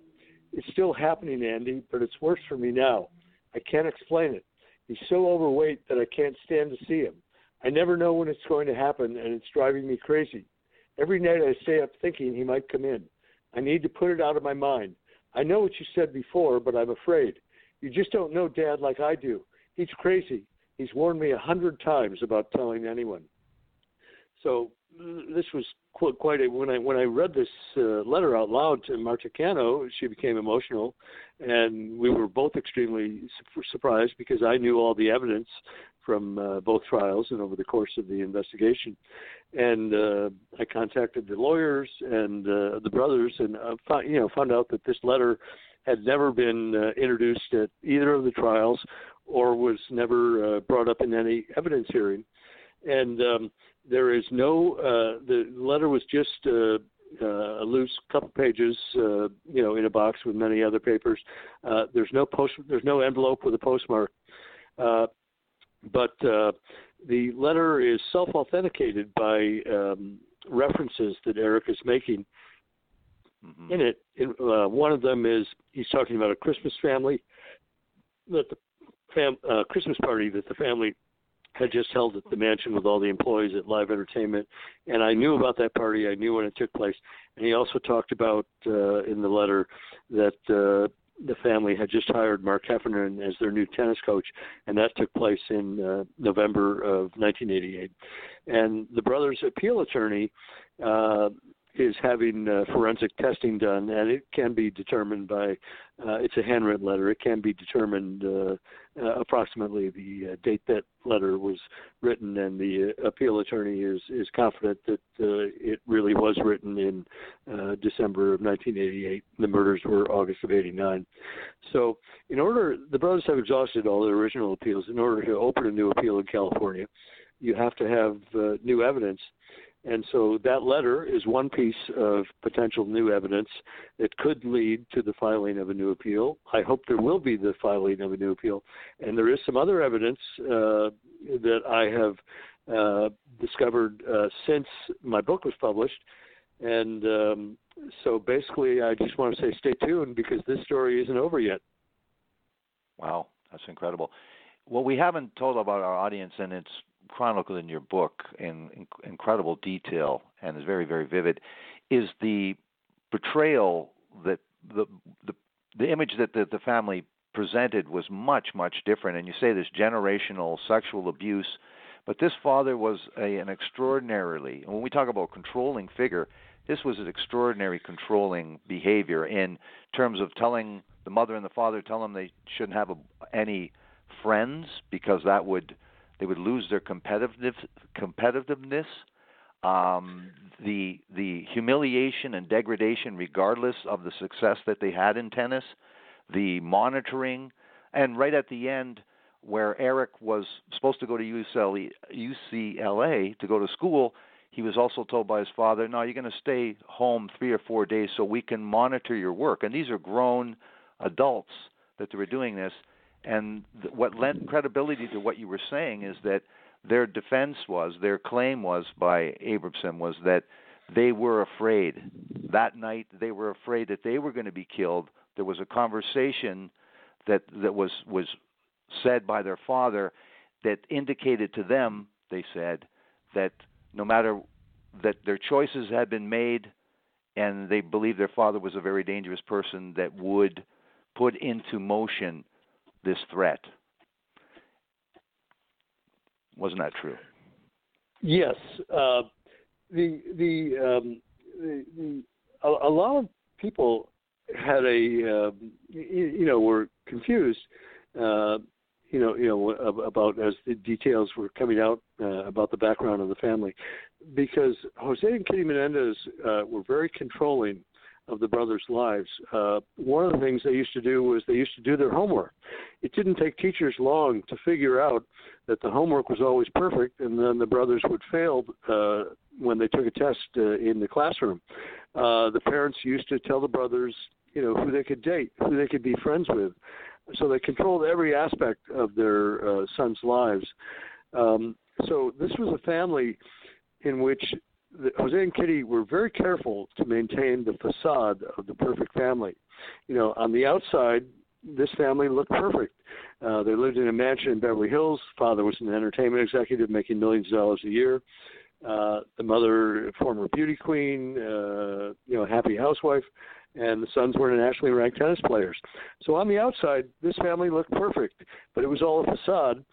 It's still happening, Andy, but it's worse for me now. I can't explain it. He's so overweight that I can't stand to see him. I never know when it's going to happen, and it's driving me crazy. Every night I stay up thinking he might come in. I need to put it out of my mind. I know what you said before, but I'm afraid. You just don't know Dad like I do. He's crazy. He's warned me a hundred times about telling anyone. So this was quite a when I when I read this uh, letter out loud to Marta Cano, she became emotional, and we were both extremely su- surprised because I knew all the evidence from uh, both trials and over the course of the investigation, and uh, I contacted the lawyers and uh, the brothers, and uh, found, you know found out that this letter had never been uh, introduced at either of the trials, or was never uh, brought up in any evidence hearing, and um, there is no. Uh, the letter was just uh, uh, a loose couple pages, uh, you know, in a box with many other papers. Uh, there's no post. There's no envelope with a postmark. Uh, but uh, the letter is self-authenticated by um, references that Erik is making mm-hmm. in it. In, uh, one of them is he's talking about a Christmas family that the fam- uh, Christmas party that the family had just held at the mansion with all the employees at Live Entertainment, and I knew about that party. I knew when it took place, and he also talked about uh, in the letter that uh, the family had just hired Mark Heffernan as their new tennis coach, and that took place in uh, November of 1988. And the brothers' appeal attorney uh, is having uh, forensic testing done, and it can be determined by. Uh, it's a handwritten letter. It can be determined uh, uh, approximately the uh, date that letter was written, and the uh, appeal attorney is is confident that it really was written in December of 1988. The murders were August of '89. So, in order, the brothers have exhausted all their original appeals. In order to open a new appeal in California, you have to have new evidence and so that letter is one piece of potential new evidence that could lead to the filing of a new appeal. I hope there will be the filing of a new appeal. And there is some other evidence uh, that I have uh, discovered uh, since my book was published. And um, so basically, I just want to say stay tuned because this story isn't over yet. Wow, that's incredible. What we haven't told about our audience, and it's chronicled in your book in, in incredible detail and is very, very vivid, is the betrayal that the the, the image that the, the family presented was much, much different. And you say this generational sexual abuse, but this father was a, an extraordinarily, when we talk about controlling figure, this was an extraordinary controlling behavior in terms of telling the mother and the father tell them they shouldn't have a, any friends because that would they would lose their competitive competitiveness um, the the humiliation and degradation regardless of the success that they had in tennis the monitoring and right at the end where Erik was supposed to go to UCLA, UCLA to go to school he was also told by his father, "No, you're going to stay home three or four days so we can monitor your work." And these are grown adults that they were doing this. And th- what lent credibility to what you were saying is that their defense was, their claim was by Abramson was that they were afraid. That night, they were afraid that they were going to be killed. There was a conversation that that was was said by their father that indicated to them, they said, that no matter that their choices had been made and they believed their father was a very dangerous person that would put into motion this threat. Wasn't that true? Yes. Uh, the the, um, the, the a, a, lot of people had a uh, you, you, know were confused uh, you know, you know about as the details were coming out uh, about the background of the family, because Jose and Kitty Menendez uh, were very controlling of the brothers' lives. Uh, one of the things they used to do was they used to do their homework. It didn't take teachers long to figure out that the homework was always perfect, and then the brothers would fail uh, when they took a test uh, in the classroom. Uh, the parents used to tell the brothers, you know, who they could date, who they could be friends with so they controlled every aspect of their uh, sons' lives. Um, so this was a family in which the, Jose and Kitty were very careful to maintain the facade of the perfect family. You know, on the outside, this family looked perfect. Uh, they lived in a mansion in Beverly Hills. Father was an entertainment executive making millions of dollars a year. Uh, the mother, former beauty queen, uh, you know, happy housewife and the sons were nationally ranked tennis players. So on the outside, this family looked perfect, but it was all a facade.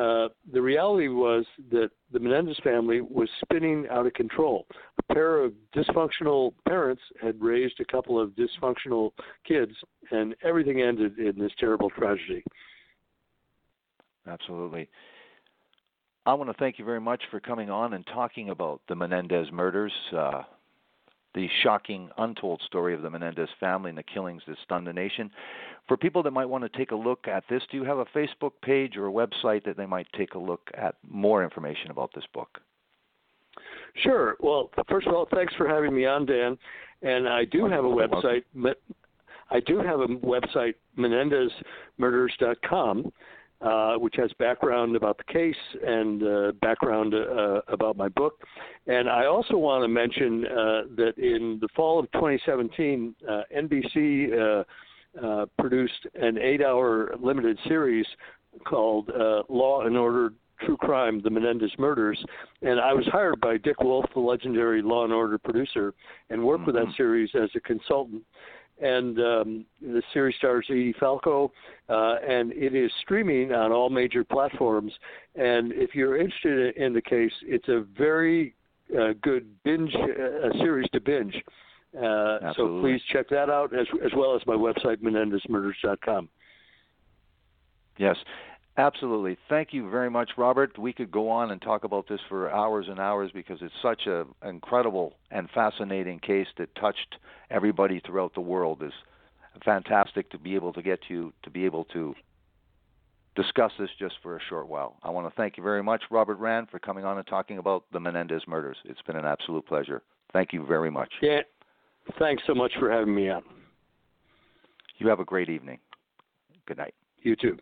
Uh, the reality was that the Menendez family was spinning out of control. A pair of dysfunctional parents had raised a couple of dysfunctional kids, and everything ended in this terrible tragedy. Absolutely. I want to thank you very much for coming on and talking about the Menendez murders. Uh, the shocking, untold story of the Menendez family and the killings that stunned the nation. For people that might want to take a look at this, do you have a Facebook page or a website that they might take a look at more information about this book? Sure. Well, first of all, thanks for having me on, Dan. And I do have a website. I do have a website, menendezmurders.com uh, which has background about the case and uh, background uh, about my book. And I also want to mention uh, that in the fall of 2017, uh, NBC uh, produced an eight hour limited series called Law and Order True Crime: The Menendez Murders, and I was hired by Dick Wolf, the legendary Law and Order producer, and worked mm-hmm. with that mm-hmm. series as a consultant and um, the series stars Edie Falco, uh, and it is streaming on all major platforms. And if you're interested in the case, it's a very uh, good binge uh, series to binge. Uh, so please check that out as as well as my website menendezmurders.com. Yes, Absolutely. Thank you very much, Robert. We could go on and talk about this for hours and hours because it's such an incredible and fascinating case that touched everybody throughout the world. It's fantastic to be able to get you to be able to discuss this just for a short while. I want to thank you very much, Robert Rand, for coming on and talking about the Menendez murders. It's been an absolute pleasure. Thank you very much. Yeah. Thanks so much for having me on. You have a great evening. Good night. You too.